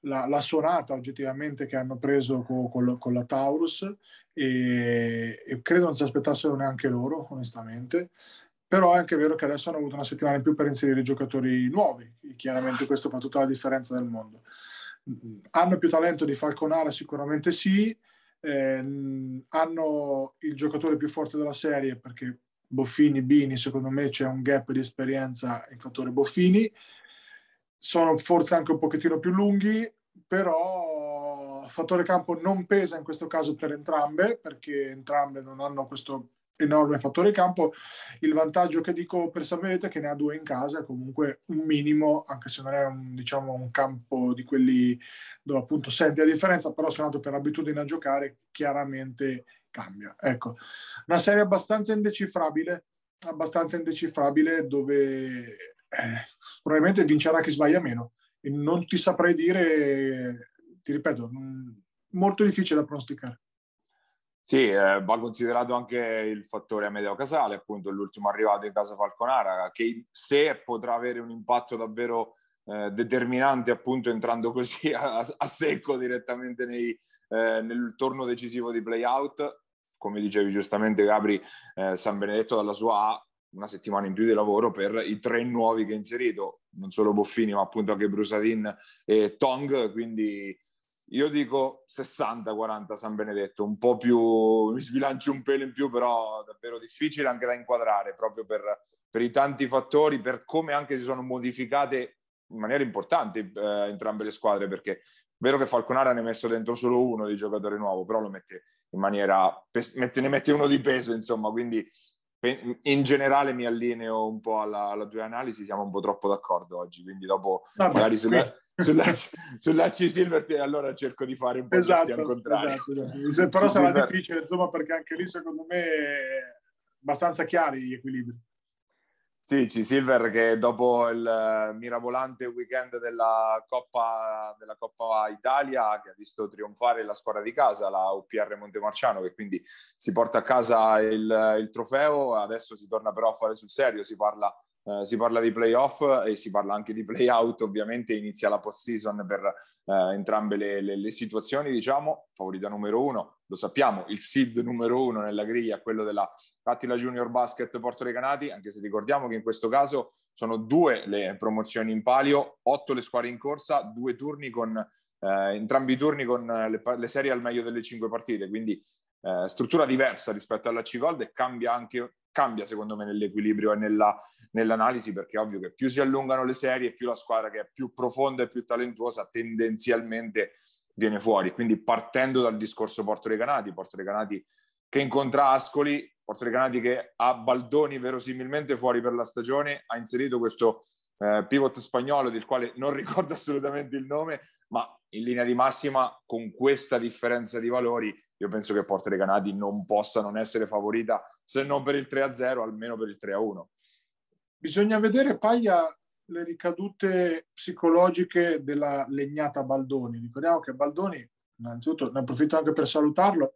la, la suonata oggettivamente che hanno preso con, con, con la Taurus e, e, credo non si aspettassero neanche loro, onestamente. Però è anche vero che adesso hanno avuto una settimana in più per inserire giocatori nuovi, chiaramente questo fa tutta la differenza del mondo. Hanno più talento di Falconara? Sicuramente sì, eh, hanno il giocatore più forte della serie perché Boffini, Bini, secondo me c'è un gap di esperienza in fattore Boffini, sono forse anche un pochettino più lunghi, però fattore campo non pesa in questo caso per entrambe perché entrambe non hanno questo enorme fattore campo. Il vantaggio che dico per Samuelete è che ne ha due in casa, comunque un minimo, anche se non è un, diciamo, un campo di quelli dove appunto senti la differenza, però sono nato per abitudine a giocare, chiaramente cambia. Ecco, una serie abbastanza indecifrabile, abbastanza indecifrabile dove eh, probabilmente vincerà chi sbaglia meno. E non ti saprei dire, ti ripeto, molto difficile da pronosticare. Sì, eh, va considerato anche il fattore Amedeo Casale, appunto l'ultimo arrivato in casa Falconara, che se potrà avere un impatto davvero eh, determinante, appunto entrando così a, a secco direttamente nei, eh, nel torno decisivo di play-out, come dicevi giustamente Gabri, eh, San Benedetto dalla sua A una settimana in più di lavoro per i tre nuovi che ha inserito, non solo Boffini ma appunto anche Brusadin e Tong, quindi io dico 60-40 San Benedetto, un po' più, mi sbilancio un pelo in più, però davvero difficile anche da inquadrare, proprio per, per i tanti fattori, per come anche si sono modificate in maniera importante eh, entrambe le squadre, perché è vero che Falconara ne ha messo dentro solo uno di giocatore nuovo, però lo mette in maniera, mette, ne mette uno di peso, insomma, quindi in generale mi allineo un po' alla, alla tua analisi, siamo un po' troppo d'accordo oggi, quindi dopo Vabbè, magari sulla, sulla, sulla C Silver allora cerco di fare un po' esatto, al contrario. Esatto, esatto. Però sarà Silver... difficile, insomma, perché anche lì secondo me abbastanza chiari gli equilibri. Sì, C Silver che dopo il mirabolante weekend della Coppa, della Coppa Italia, che ha visto trionfare la squadra di casa, la UPR Montemarciano, che quindi si porta a casa il, il trofeo, adesso si torna però a fare sul serio, si parla eh, si parla di playoff e si parla anche di playout, ovviamente inizia la post-season per eh, entrambe le, le, le, situazioni, diciamo, favorita numero uno, lo sappiamo, il seed numero uno nella griglia, quello della Attila Junior Basket Porto Recanati, anche se ricordiamo che in questo caso sono due le promozioni in palio, otto le squadre in corsa, due turni con, eh, entrambi i turni con le, le, serie al meglio delle cinque partite, quindi struttura diversa rispetto alla C-Gold e cambia anche cambia secondo me nell'equilibrio e nella, nell'analisi perché è ovvio che più si allungano le serie più la squadra che è più profonda e più talentuosa tendenzialmente viene fuori. Quindi partendo dal discorso Porto Recanati Porto Recanati che incontra Ascoli Porto Recanati che ha Baldoni verosimilmente fuori per la stagione ha inserito questo eh, pivot spagnolo del quale non ricordo assolutamente il nome ma in linea di massima con questa differenza di valori io penso che Porto Recanati non possa non essere favorita se non per il 3-0, almeno per il 3-1. Bisogna vedere, Paglia, le ricadute psicologiche della legnata Baldoni. Ricordiamo che Baldoni, innanzitutto ne approfitto anche per salutarlo,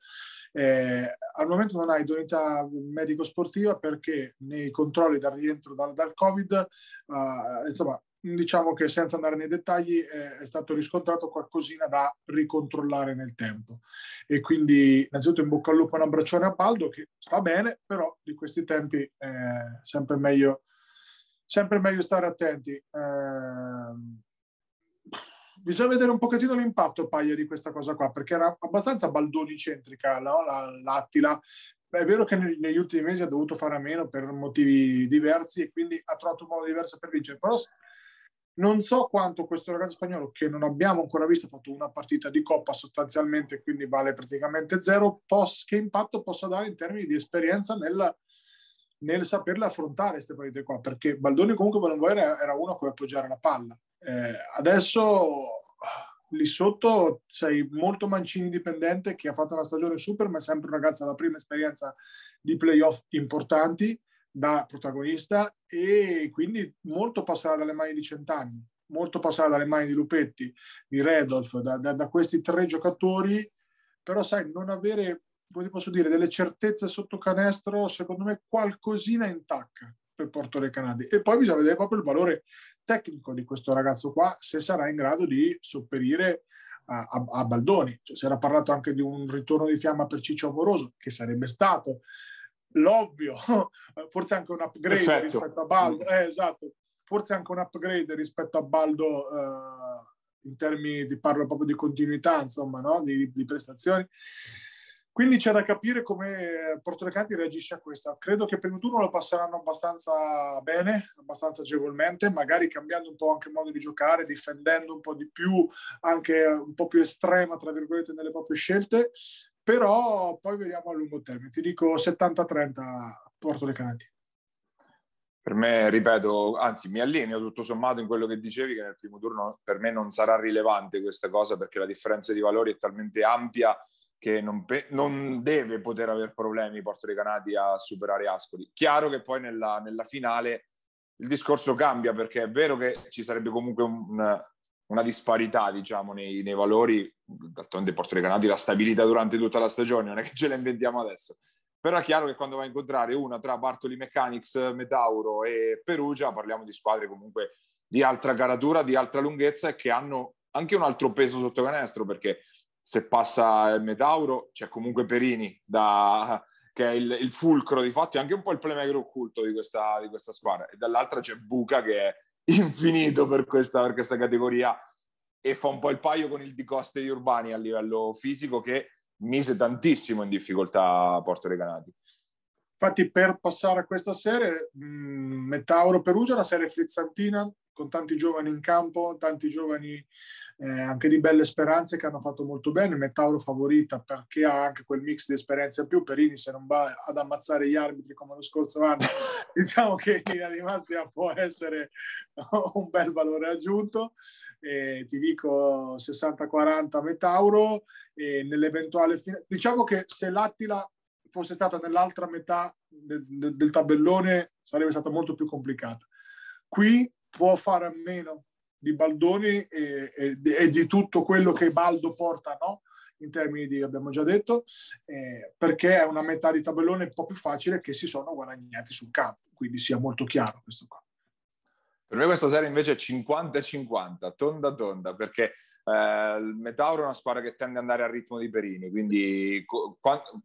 eh, al momento non ha idoneità medico-sportiva perché nei controlli dal rientro dal, dal Covid, uh, insomma, diciamo che senza andare nei dettagli è, è stato riscontrato qualcosina da ricontrollare nel tempo. E quindi innanzitutto in bocca al lupo un abbraccione a Baldo che sta bene, però di questi tempi è sempre meglio, sempre meglio stare attenti. Eh, bisogna vedere un pochettino l'impatto Paglia di questa cosa qua, perché era abbastanza baldoni centrica no? l'Attila. Beh, è vero che negli ultimi mesi ha dovuto fare a meno per motivi diversi e quindi ha trovato un modo diverso per vincere, però non so quanto questo ragazzo spagnolo, che non abbiamo ancora visto, ha fatto una partita di coppa sostanzialmente, quindi vale praticamente zero, poss- che impatto possa dare in termini di esperienza nel, nel saperle affrontare queste partite qua, perché Baldoni comunque vuole era uno a cui appoggiare la palla. Eh, adesso lì sotto sei molto Mancini dipendente che ha fatto una stagione super, ma è sempre un ragazzo alla prima esperienza di playoff importanti da protagonista e quindi molto passerà dalle mani di Centanni, molto passerà dalle mani di Lupetti, di Redolf, da, da, da questi tre giocatori, però sai, non avere, come posso dire, delle certezze sotto canestro, secondo me qualcosina intacca per Porto Recanati. E poi bisogna vedere proprio il valore tecnico di questo ragazzo qua, se sarà in grado di sopperire a, a, a Baldoni. Cioè, si era parlato anche di un ritorno di fiamma per Ciccio Amoroso, che sarebbe stato l'ovvio, forse anche un upgrade Perfetto. rispetto a Baldo, eh, esatto, forse anche un upgrade rispetto a Baldo eh, in termini di parlo proprio di continuità, insomma, no? di, di, prestazioni. Quindi c'è da capire come Porto Recanti reagisce a questa. Credo che per il turno lo passeranno abbastanza bene, abbastanza agevolmente, magari cambiando un po' anche il modo di giocare, difendendo un po' di più, anche un po' più estrema, tra virgolette, nelle proprie scelte però poi vediamo a lungo termine. Ti dico 70-30 Porto Recanati. Per me, ripeto, anzi mi allineo tutto sommato in quello che dicevi, che nel primo turno per me non sarà rilevante questa cosa perché la differenza di valori è talmente ampia che non, pe- non deve poter avere problemi Porto Recanati a superare Ascoli. Chiaro che poi nella, nella finale il discorso cambia perché è vero che ci sarebbe comunque un, una disparità, diciamo, nei, nei valori. D'altronde Porto Recanati la stabilità durante tutta la stagione, non è che ce la inventiamo adesso. Però è chiaro che quando vai a incontrare una tra Bartoli Mechanics, Metauro e Perugia, parliamo di squadre comunque di altra caratura, di altra lunghezza e che hanno anche un altro peso sotto canestro, perché se passa il Metauro c'è comunque Perini, da, che è il, il, fulcro di fatto, e anche un po' il playmaker occulto di questa, di questa squadra. E dall'altra c'è Buca che è infinito per questa, per questa categoria e fa un po' il paio con il Di Coste di Urbani a livello fisico che mise tantissimo in difficoltà Porto Recanati. Infatti per passare a questa serie, mh, Metauro Perugia, la serie frizzantina, con tanti giovani in campo, tanti giovani eh, anche di belle speranze che hanno fatto molto bene. Metauro favorita perché ha anche quel mix di esperienza in più. Perini, se non va ad ammazzare gli arbitri come lo scorso anno, diciamo che in linea di massima può essere un bel valore aggiunto. E ti dico 60-40 Metauro. E nell'eventuale fine, diciamo che se l'Attila fosse stata nell'altra metà de- de- del tabellone sarebbe stata molto più complicata. Qui può fare a meno di Baldoni e, e, e, di tutto quello che Baldo porta, no? in termini di, abbiamo già detto, eh, perché è una metà di tabellone un po' più facile che si sono guadagnati sul campo, quindi sia molto chiaro questo qua. Per me questa serie invece è 50-50, tonda tonda, perché eh, il Metauro è una squadra che tende ad andare al ritmo di Perini, quindi co-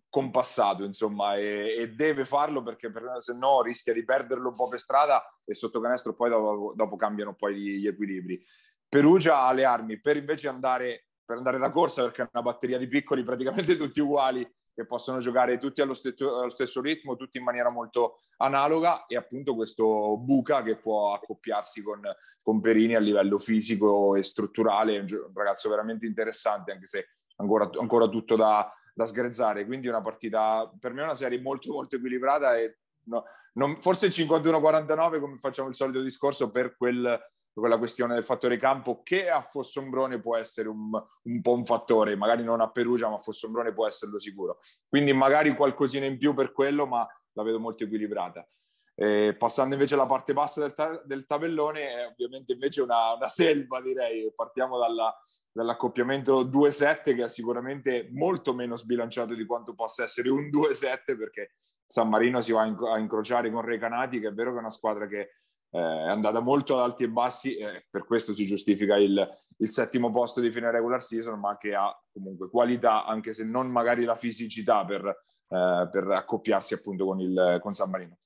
compassato, insomma, e, e, deve farlo perché per, se no rischia di perderlo un po' per strada e sotto canestro poi dopo, dopo cambiano poi gli, gli, equilibri. Perugia ha le armi per invece andare, per andare da corsa perché è una batteria di piccoli praticamente tutti uguali che possono giocare tutti allo stesso, allo stesso, ritmo, tutti in maniera molto analoga e appunto questo Buca che può accoppiarsi con, con Perini a livello fisico e strutturale, è un, ragazzo veramente interessante anche se ancora, ancora tutto da, da sgrezzare, quindi una partita, per me una serie molto molto equilibrata e no, non, forse il 51-49 come facciamo il solito discorso per quel quella questione del fattore campo che a Fossombrone può essere un, un, po' un fattore, magari non a Perugia, ma a Fossombrone può esserlo sicuro. Quindi magari qualcosina in più per quello, ma la vedo molto equilibrata. Eh, passando invece alla parte bassa del, ta- del tabellone, è ovviamente invece una, una selva, direi. Partiamo dalla, dall'accoppiamento 2-7, che è sicuramente molto meno sbilanciato di quanto possa essere un 2-7, perché San Marino si va a incrociare con Recanati, che è vero che è una squadra che eh, è andata molto ad alti e bassi e per questo si giustifica il, il settimo posto di fine regular season, ma che ha comunque qualità, anche se non magari la fisicità per, eh, per accoppiarsi appunto con, il, con San Marino.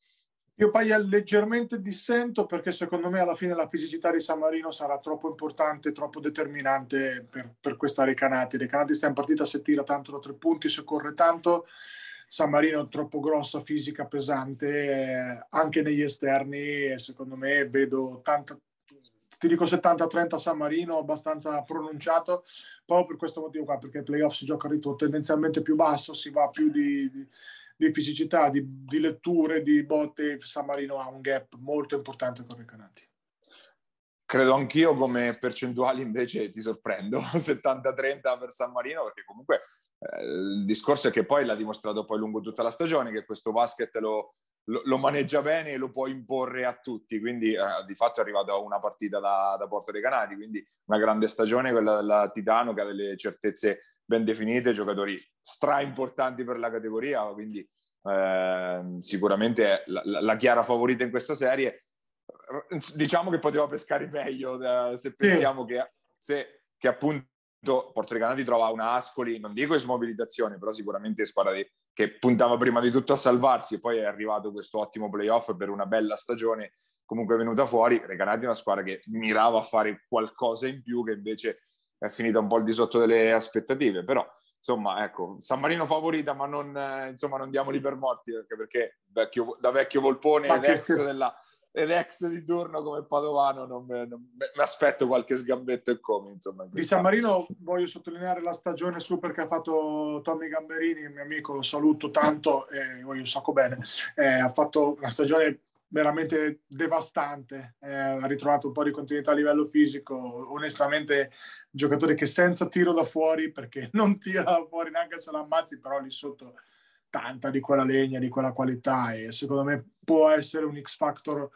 Io Paglia leggermente dissento perché secondo me alla fine la fisicità di San Marino sarà troppo importante, troppo determinante per, per questa Recanati. Recanati sta in partita se tira tanto da tre punti, se corre tanto. San Marino è troppo grossa, fisica, pesante, eh, anche negli esterni e secondo me vedo tanta, ti dico 70-30 San Marino, abbastanza pronunciato, proprio per questo motivo qua, perché i playoff si gioca a ritmo tendenzialmente più basso, si va più di, di di fisicità, di, di, letture, di botte, San Marino ha un gap molto importante con i Recanati. Credo anch'io come percentuali invece ti sorprendo, 70-30 per San Marino, perché comunque eh, il discorso è che poi l'ha dimostrato poi lungo tutta la stagione, che questo basket lo, lo, lo maneggia bene e lo può imporre a tutti, quindi eh, di fatto è arrivato a una partita da, da Porto Recanati, quindi una grande stagione quella della Titano che ha delle certezze ben definite, giocatori stra importanti per la categoria, quindi eh, sicuramente la, la, la, chiara favorita in questa serie. Diciamo che poteva pescare meglio eh, se pensiamo sì. che, se, che appunto Porto Ricanati trova una Ascoli, non dico in smobilizzazione, però sicuramente squadra di, che puntava prima di tutto a salvarsi e poi è arrivato questo ottimo playoff per una bella stagione comunque è venuta fuori. Recanati è una squadra che mirava a fare qualcosa in più che invece è finita un po' al di sotto delle aspettative, però insomma, ecco, San Marino favorita, ma non, eh, insomma, non diamoli per morti, perché, perché vecchio, da vecchio Volpone ed ex, della, ed ex, di turno come Padovano non, non mi aspetto qualche sgambetto e come, insomma. Di San Marino voglio sottolineare la stagione super che ha fatto Tommy Gamberini, mio amico, lo saluto tanto e voglio un sacco bene. Eh, ha fatto una stagione veramente devastante, eh, ha ritrovato un po' di continuità a livello fisico, onestamente giocatori che senza tiro da fuori, perché non tira da fuori neanche se lo ammazzi, però lì sotto tanta di quella legna, di quella qualità e secondo me può essere un X Factor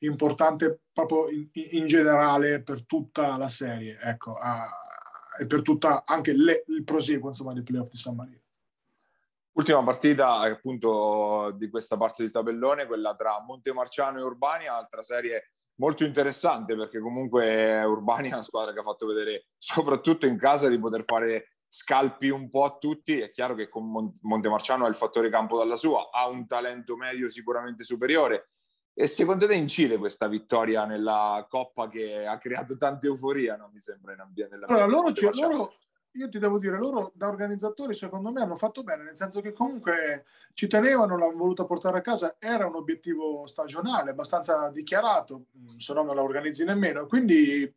importante proprio in, in generale per tutta la serie, ecco, a, e per tutta anche le, il proseguo insomma dei playoff di San Marino. Ultima partita appunto di questa parte del tabellone, quella tra Montemarciano e Urbania, altra serie molto interessante perché comunque Urbania è una squadra che ha fatto vedere soprattutto in casa di poter fare scalpi un po' a tutti. È chiaro che con Montemarciano ha il fattore campo dalla sua, ha un talento medio sicuramente superiore. E secondo te incide questa vittoria nella Coppa che ha creato tanta euforia, non mi sembra in ambiente? Allora, loro, loro, io ti devo dire, loro da organizzatori secondo me hanno fatto bene, nel senso che comunque ci tenevano, l'hanno voluta portare a casa, era un obiettivo stagionale, abbastanza dichiarato, se no non la organizzi nemmeno. Quindi,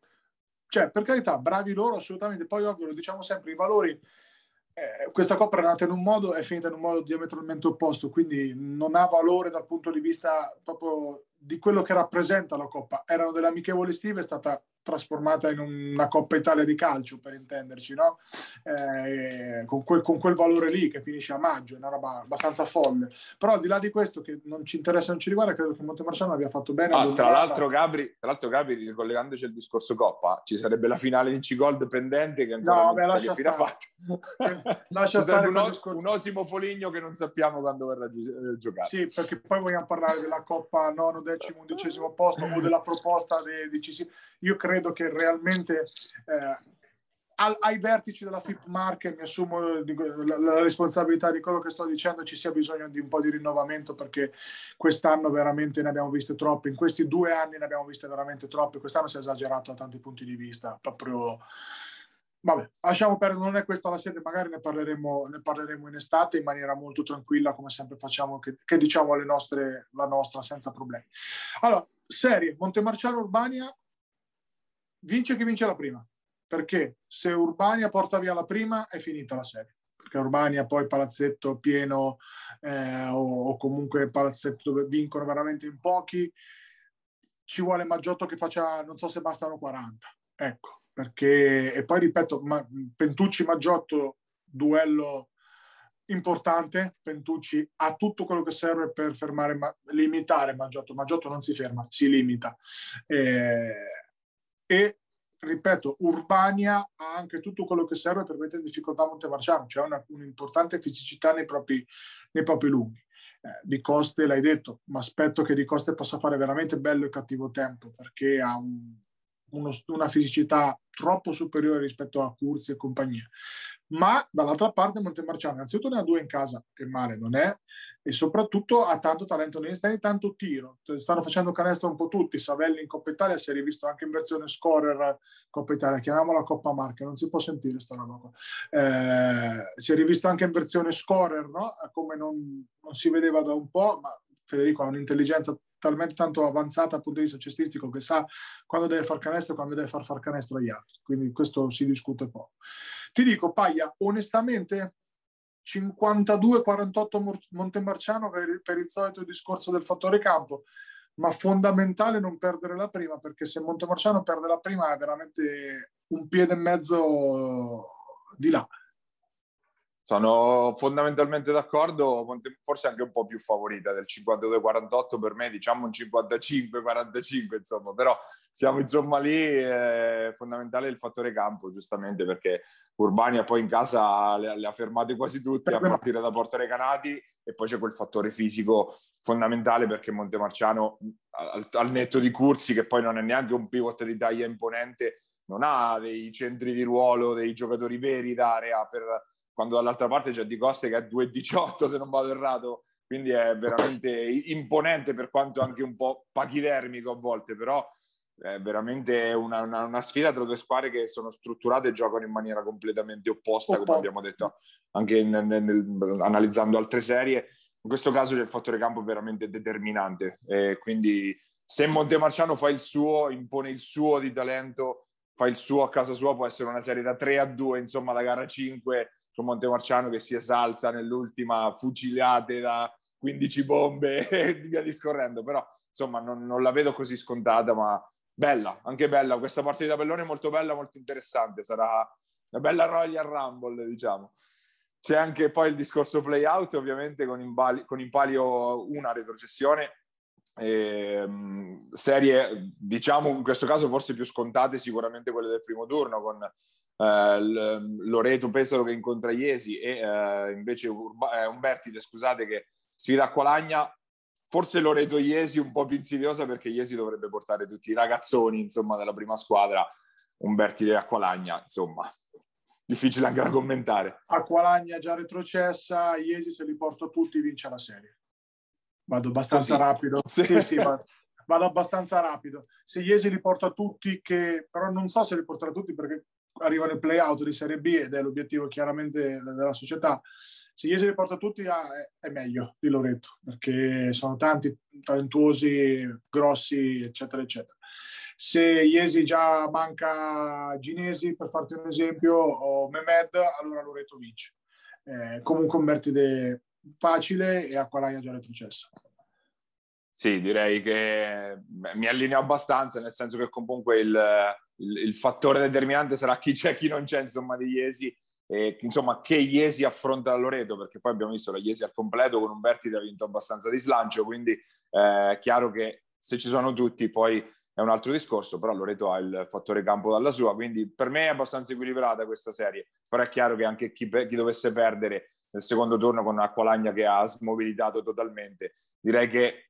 cioè, per carità, bravi loro assolutamente. Poi ovvio, lo diciamo sempre, i valori, eh, questa coppa è nata in un modo e è finita in un modo diametralmente opposto, quindi non ha valore dal punto di vista proprio di quello che rappresenta la coppa. Erano delle amichevoli estive, è stata trasformata in una Coppa Italia di calcio, per intenderci, no? eh, con, quel, con, quel, valore lì che finisce a maggio, è una roba abbastanza folle. Però al di là di questo, che non ci interessa, non ci riguarda, credo che Montemarciano abbia fatto bene. Ah, tra, l'altro, Gabri, tra l'altro, Gabri, ricollegandoci al discorso Coppa, ci sarebbe la finale Vinci Gold pendente che ancora no, non si fine ha fatto. lascia stare un, un, Osimo Foligno che non sappiamo quando verrà eh, giocato. Sì, perché poi vogliamo parlare della Coppa nono, decimo, undicesimo posto o della proposta dei decisivi. Io credo che realmente eh, ai vertici della FIP Marche mi assumo la, responsabilità di quello che sto dicendo, ci sia bisogno di un po' di rinnovamento perché quest'anno veramente ne abbiamo viste troppe, in questi due anni ne abbiamo viste veramente troppe, quest'anno si è esagerato da tanti punti di vista, proprio... Vabbè, lasciamo perdere, non è questa la sede, magari ne parleremo, ne parleremo in estate in maniera molto tranquilla, come sempre facciamo, che, che diciamo le nostre, la nostra senza problemi. Allora, serie, Montemarciano Urbania, vince chi vince la prima, perché se Urbania porta via la prima è finita la serie, perché Urbania poi palazzetto pieno eh, o, o, comunque palazzetto dove vincono veramente in pochi, ci vuole Maggiotto che faccia, non so se bastano 40, ecco, perché, e poi ripeto, ma, Pentucci Maggiotto, duello importante, Pentucci ha tutto quello che serve per fermare, limitare Maggiotto, Maggiotto non si ferma, si limita. Eh, e ripeto, Urbania ha anche tutto quello che serve per mettere in difficoltà Montemarciano, cioè una, un'importante fisicità nei propri, nei propri lunghi. Eh, di Coste l'hai detto, ma aspetto che Di Coste possa fare veramente bello e cattivo tempo perché ha un, uno, una fisicità troppo superiore rispetto a Curzi e compagnia. Ma dall'altra parte Montemarciano innanzitutto ne ha due in casa, che male non è, e soprattutto ha tanto talento negli esterni, tanto tiro. Stanno facendo canestro un po' tutti. Savelli in Coppa Italia si è rivisto anche in versione scorer Coppa Italia, chiamiamola Coppa Marca, non si può sentire sta roba. Eh, si è rivisto anche in versione scorer, no? come non, non si vedeva da un po', ma Federico ha un'intelligenza talmente tanto avanzata dal punto di vista cestistico che sa quando deve far canestro e quando deve far far canestro agli altri. Quindi questo si discute poco. Ti dico, Paglia, onestamente 52-48 Montemarciano per, per il solito discorso del fattore campo, ma fondamentale non perdere la prima perché se Montemarciano perde la prima è veramente un piede e mezzo di là sono fondamentalmente d'accordo, forse anche un po' più favorita del 52-48 per me, diciamo un 55-45, insomma, però siamo insomma lì, è fondamentale il fattore campo, giustamente, perché Urbania poi in casa le, le ha fermate quasi tutte a partire da Porto Recanati e poi c'è quel fattore fisico fondamentale perché Montemarciano, al, al netto di Cursi, che poi non è neanche un pivot di taglia imponente, non ha dei centri di ruolo, dei giocatori veri d'area per quando dall'altra parte c'è Di Coste che è 2,18 se non vado errato, quindi è veramente imponente per quanto anche un po' pachidermico a volte, però è veramente una, una, una, sfida tra due squadre che sono strutturate e giocano in maniera completamente opposta, opposta. come abbiamo detto anche nel, nel, analizzando altre serie. In questo caso c'è il fattore campo veramente determinante, e quindi se Montemarciano fa il suo, impone il suo di talento, fa il suo a casa sua, può essere una serie da 3 a 2, insomma la gara 5 con Montemarciano che si esalta nell'ultima fucilate da 15 bombe e via discorrendo, però insomma non, non, la vedo così scontata, ma bella, anche bella, questa partita di tabellone è molto bella, molto interessante, sarà una bella Royal Rumble diciamo. C'è anche poi il discorso play out, ovviamente con, in, con in palio una retrocessione, eh, serie diciamo in questo caso forse più scontate sicuramente quelle del primo turno con Loreto Pesaro che incontra Iesi e eh, invece Urba- eh, Umbertide, scusate, che sfida Acqualagna. Forse Loreto Iesi un po' più insidiosa perché Iesi dovrebbe portare tutti i ragazzoni insomma, della prima squadra, Umbertide e Acqualagna, insomma, difficile anche da commentare. Acqualagna già retrocessa, Iesi se li porta tutti vince la serie. Vado abbastanza Così. rapido. Sì, sì, sì vado, vado abbastanza rapido. Se Iesi li porta tutti, che però non so se li porterà tutti perché arrivano i play-out di Serie B ed è l'obiettivo chiaramente della società. Se Iesi li porta tutti ah, è, meglio di Loreto, perché sono tanti talentuosi, grossi, eccetera, eccetera. Se Iesi già manca Ginesi, per farti un esempio, o Mehmed, allora Loreto vince. Eh, comunque un Bertide facile e Acqualagna già retrocesso. Sì, direi che mi allineo abbastanza, nel senso che comunque il, il, il, fattore determinante sarà chi c'è e chi non c'è, insomma, di Iesi, e insomma, che Iesi affronta la Loreto, perché poi abbiamo visto la Iesi al completo con Umberti che ha vinto abbastanza di slancio, quindi eh, è chiaro che se ci sono tutti poi è un altro discorso, però Loreto ha il fattore campo dalla sua, quindi per me è abbastanza equilibrata questa serie, però è chiaro che anche chi, chi dovesse perdere nel secondo turno con Acqualagna che ha smobilitato totalmente, direi che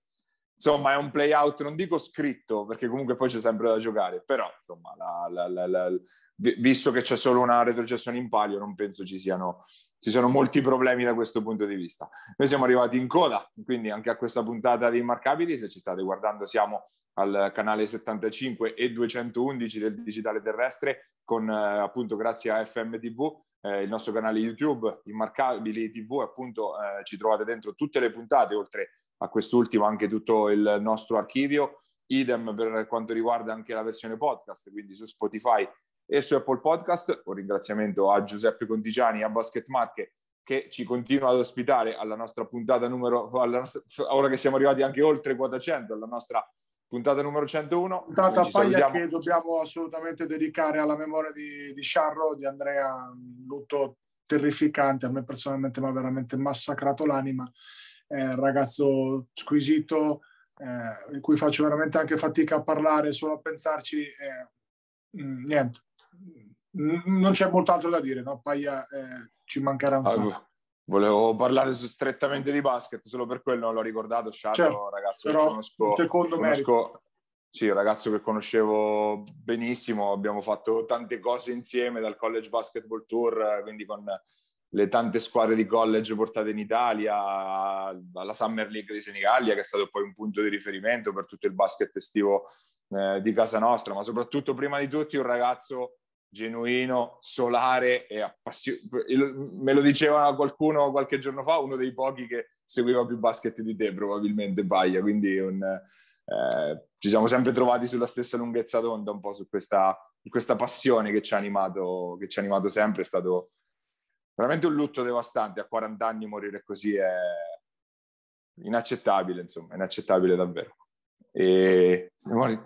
insomma è un play out, non dico scritto, perché comunque poi c'è sempre da giocare, però insomma, la, la, la, visto che c'è solo una retrocessione in palio, non penso ci siano, ci siano molti problemi da questo punto di vista. Noi siamo arrivati in coda, quindi anche a questa puntata di Immarcabili, se ci state guardando siamo al canale 75 e 211 del digitale terrestre, con eh, appunto grazie a FMTV, eh, il nostro canale YouTube, Immarcabili TV, appunto eh, ci trovate dentro tutte le puntate, oltre a quest'ultimo anche tutto il nostro archivio. Idem per quanto riguarda anche la versione podcast, quindi su Spotify e su Apple Podcast. Un ringraziamento a Giuseppe Contigiani e a Basket Marche che ci continua ad ospitare alla nostra puntata numero, nostra, ora che siamo arrivati anche oltre quota 100, alla nostra puntata numero 101. Puntata paglia che dobbiamo assolutamente dedicare alla memoria di, di Sciarro, di Andrea, un lutto terrificante, a me personalmente mi ha veramente massacrato l'anima eh, ragazzo squisito, eh, in cui faccio veramente anche fatica a parlare, solo a pensarci, eh, niente, non c'è molto altro da dire, no? Paia eh, ci mancherà un sacco. Volevo parlare strettamente di basket, solo per quello non l'ho ricordato. Shadow, certo, ragazzo però conosco, secondo conosco, Sì, un ragazzo che conoscevo benissimo, abbiamo fatto tante cose insieme dal College Basketball Tour, quindi con le tante squadre di college portate in Italia, alla Summer League di Senigallia, che è stato poi un punto di riferimento per tutto il basket estivo eh, di casa nostra, ma soprattutto prima di tutti un ragazzo genuino, solare e appassionato. Me lo diceva qualcuno qualche giorno fa, uno dei pochi che seguiva più basket di te, probabilmente Baia, quindi un, eh, ci siamo sempre trovati sulla stessa lunghezza d'onda, un po' su questa, questa passione che ci, ha animato, che ci ha animato sempre, è stato veramente un lutto devastante, a 40 anni morire così è inaccettabile, insomma, inaccettabile davvero e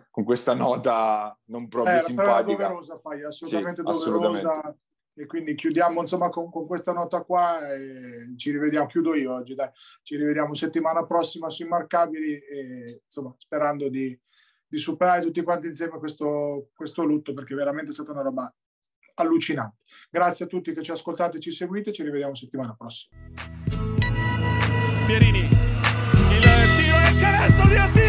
con questa nota non proprio eh, simpatica. Doverosa, poi, assolutamente sì, doverosa. Assolutamente. E quindi chiudiamo insomma con, con, questa nota qua e ci rivediamo, chiudo io oggi, dai. ci rivediamo settimana prossima su Immarcabili e insomma sperando di, di superare tutti quanti insieme questo, questo lutto perché veramente è stata una roba allucinante. Grazie a tutti che ci ascoltate e ci seguite, ci rivediamo settimana prossima. Pierini, il tiro è canestro di Attila!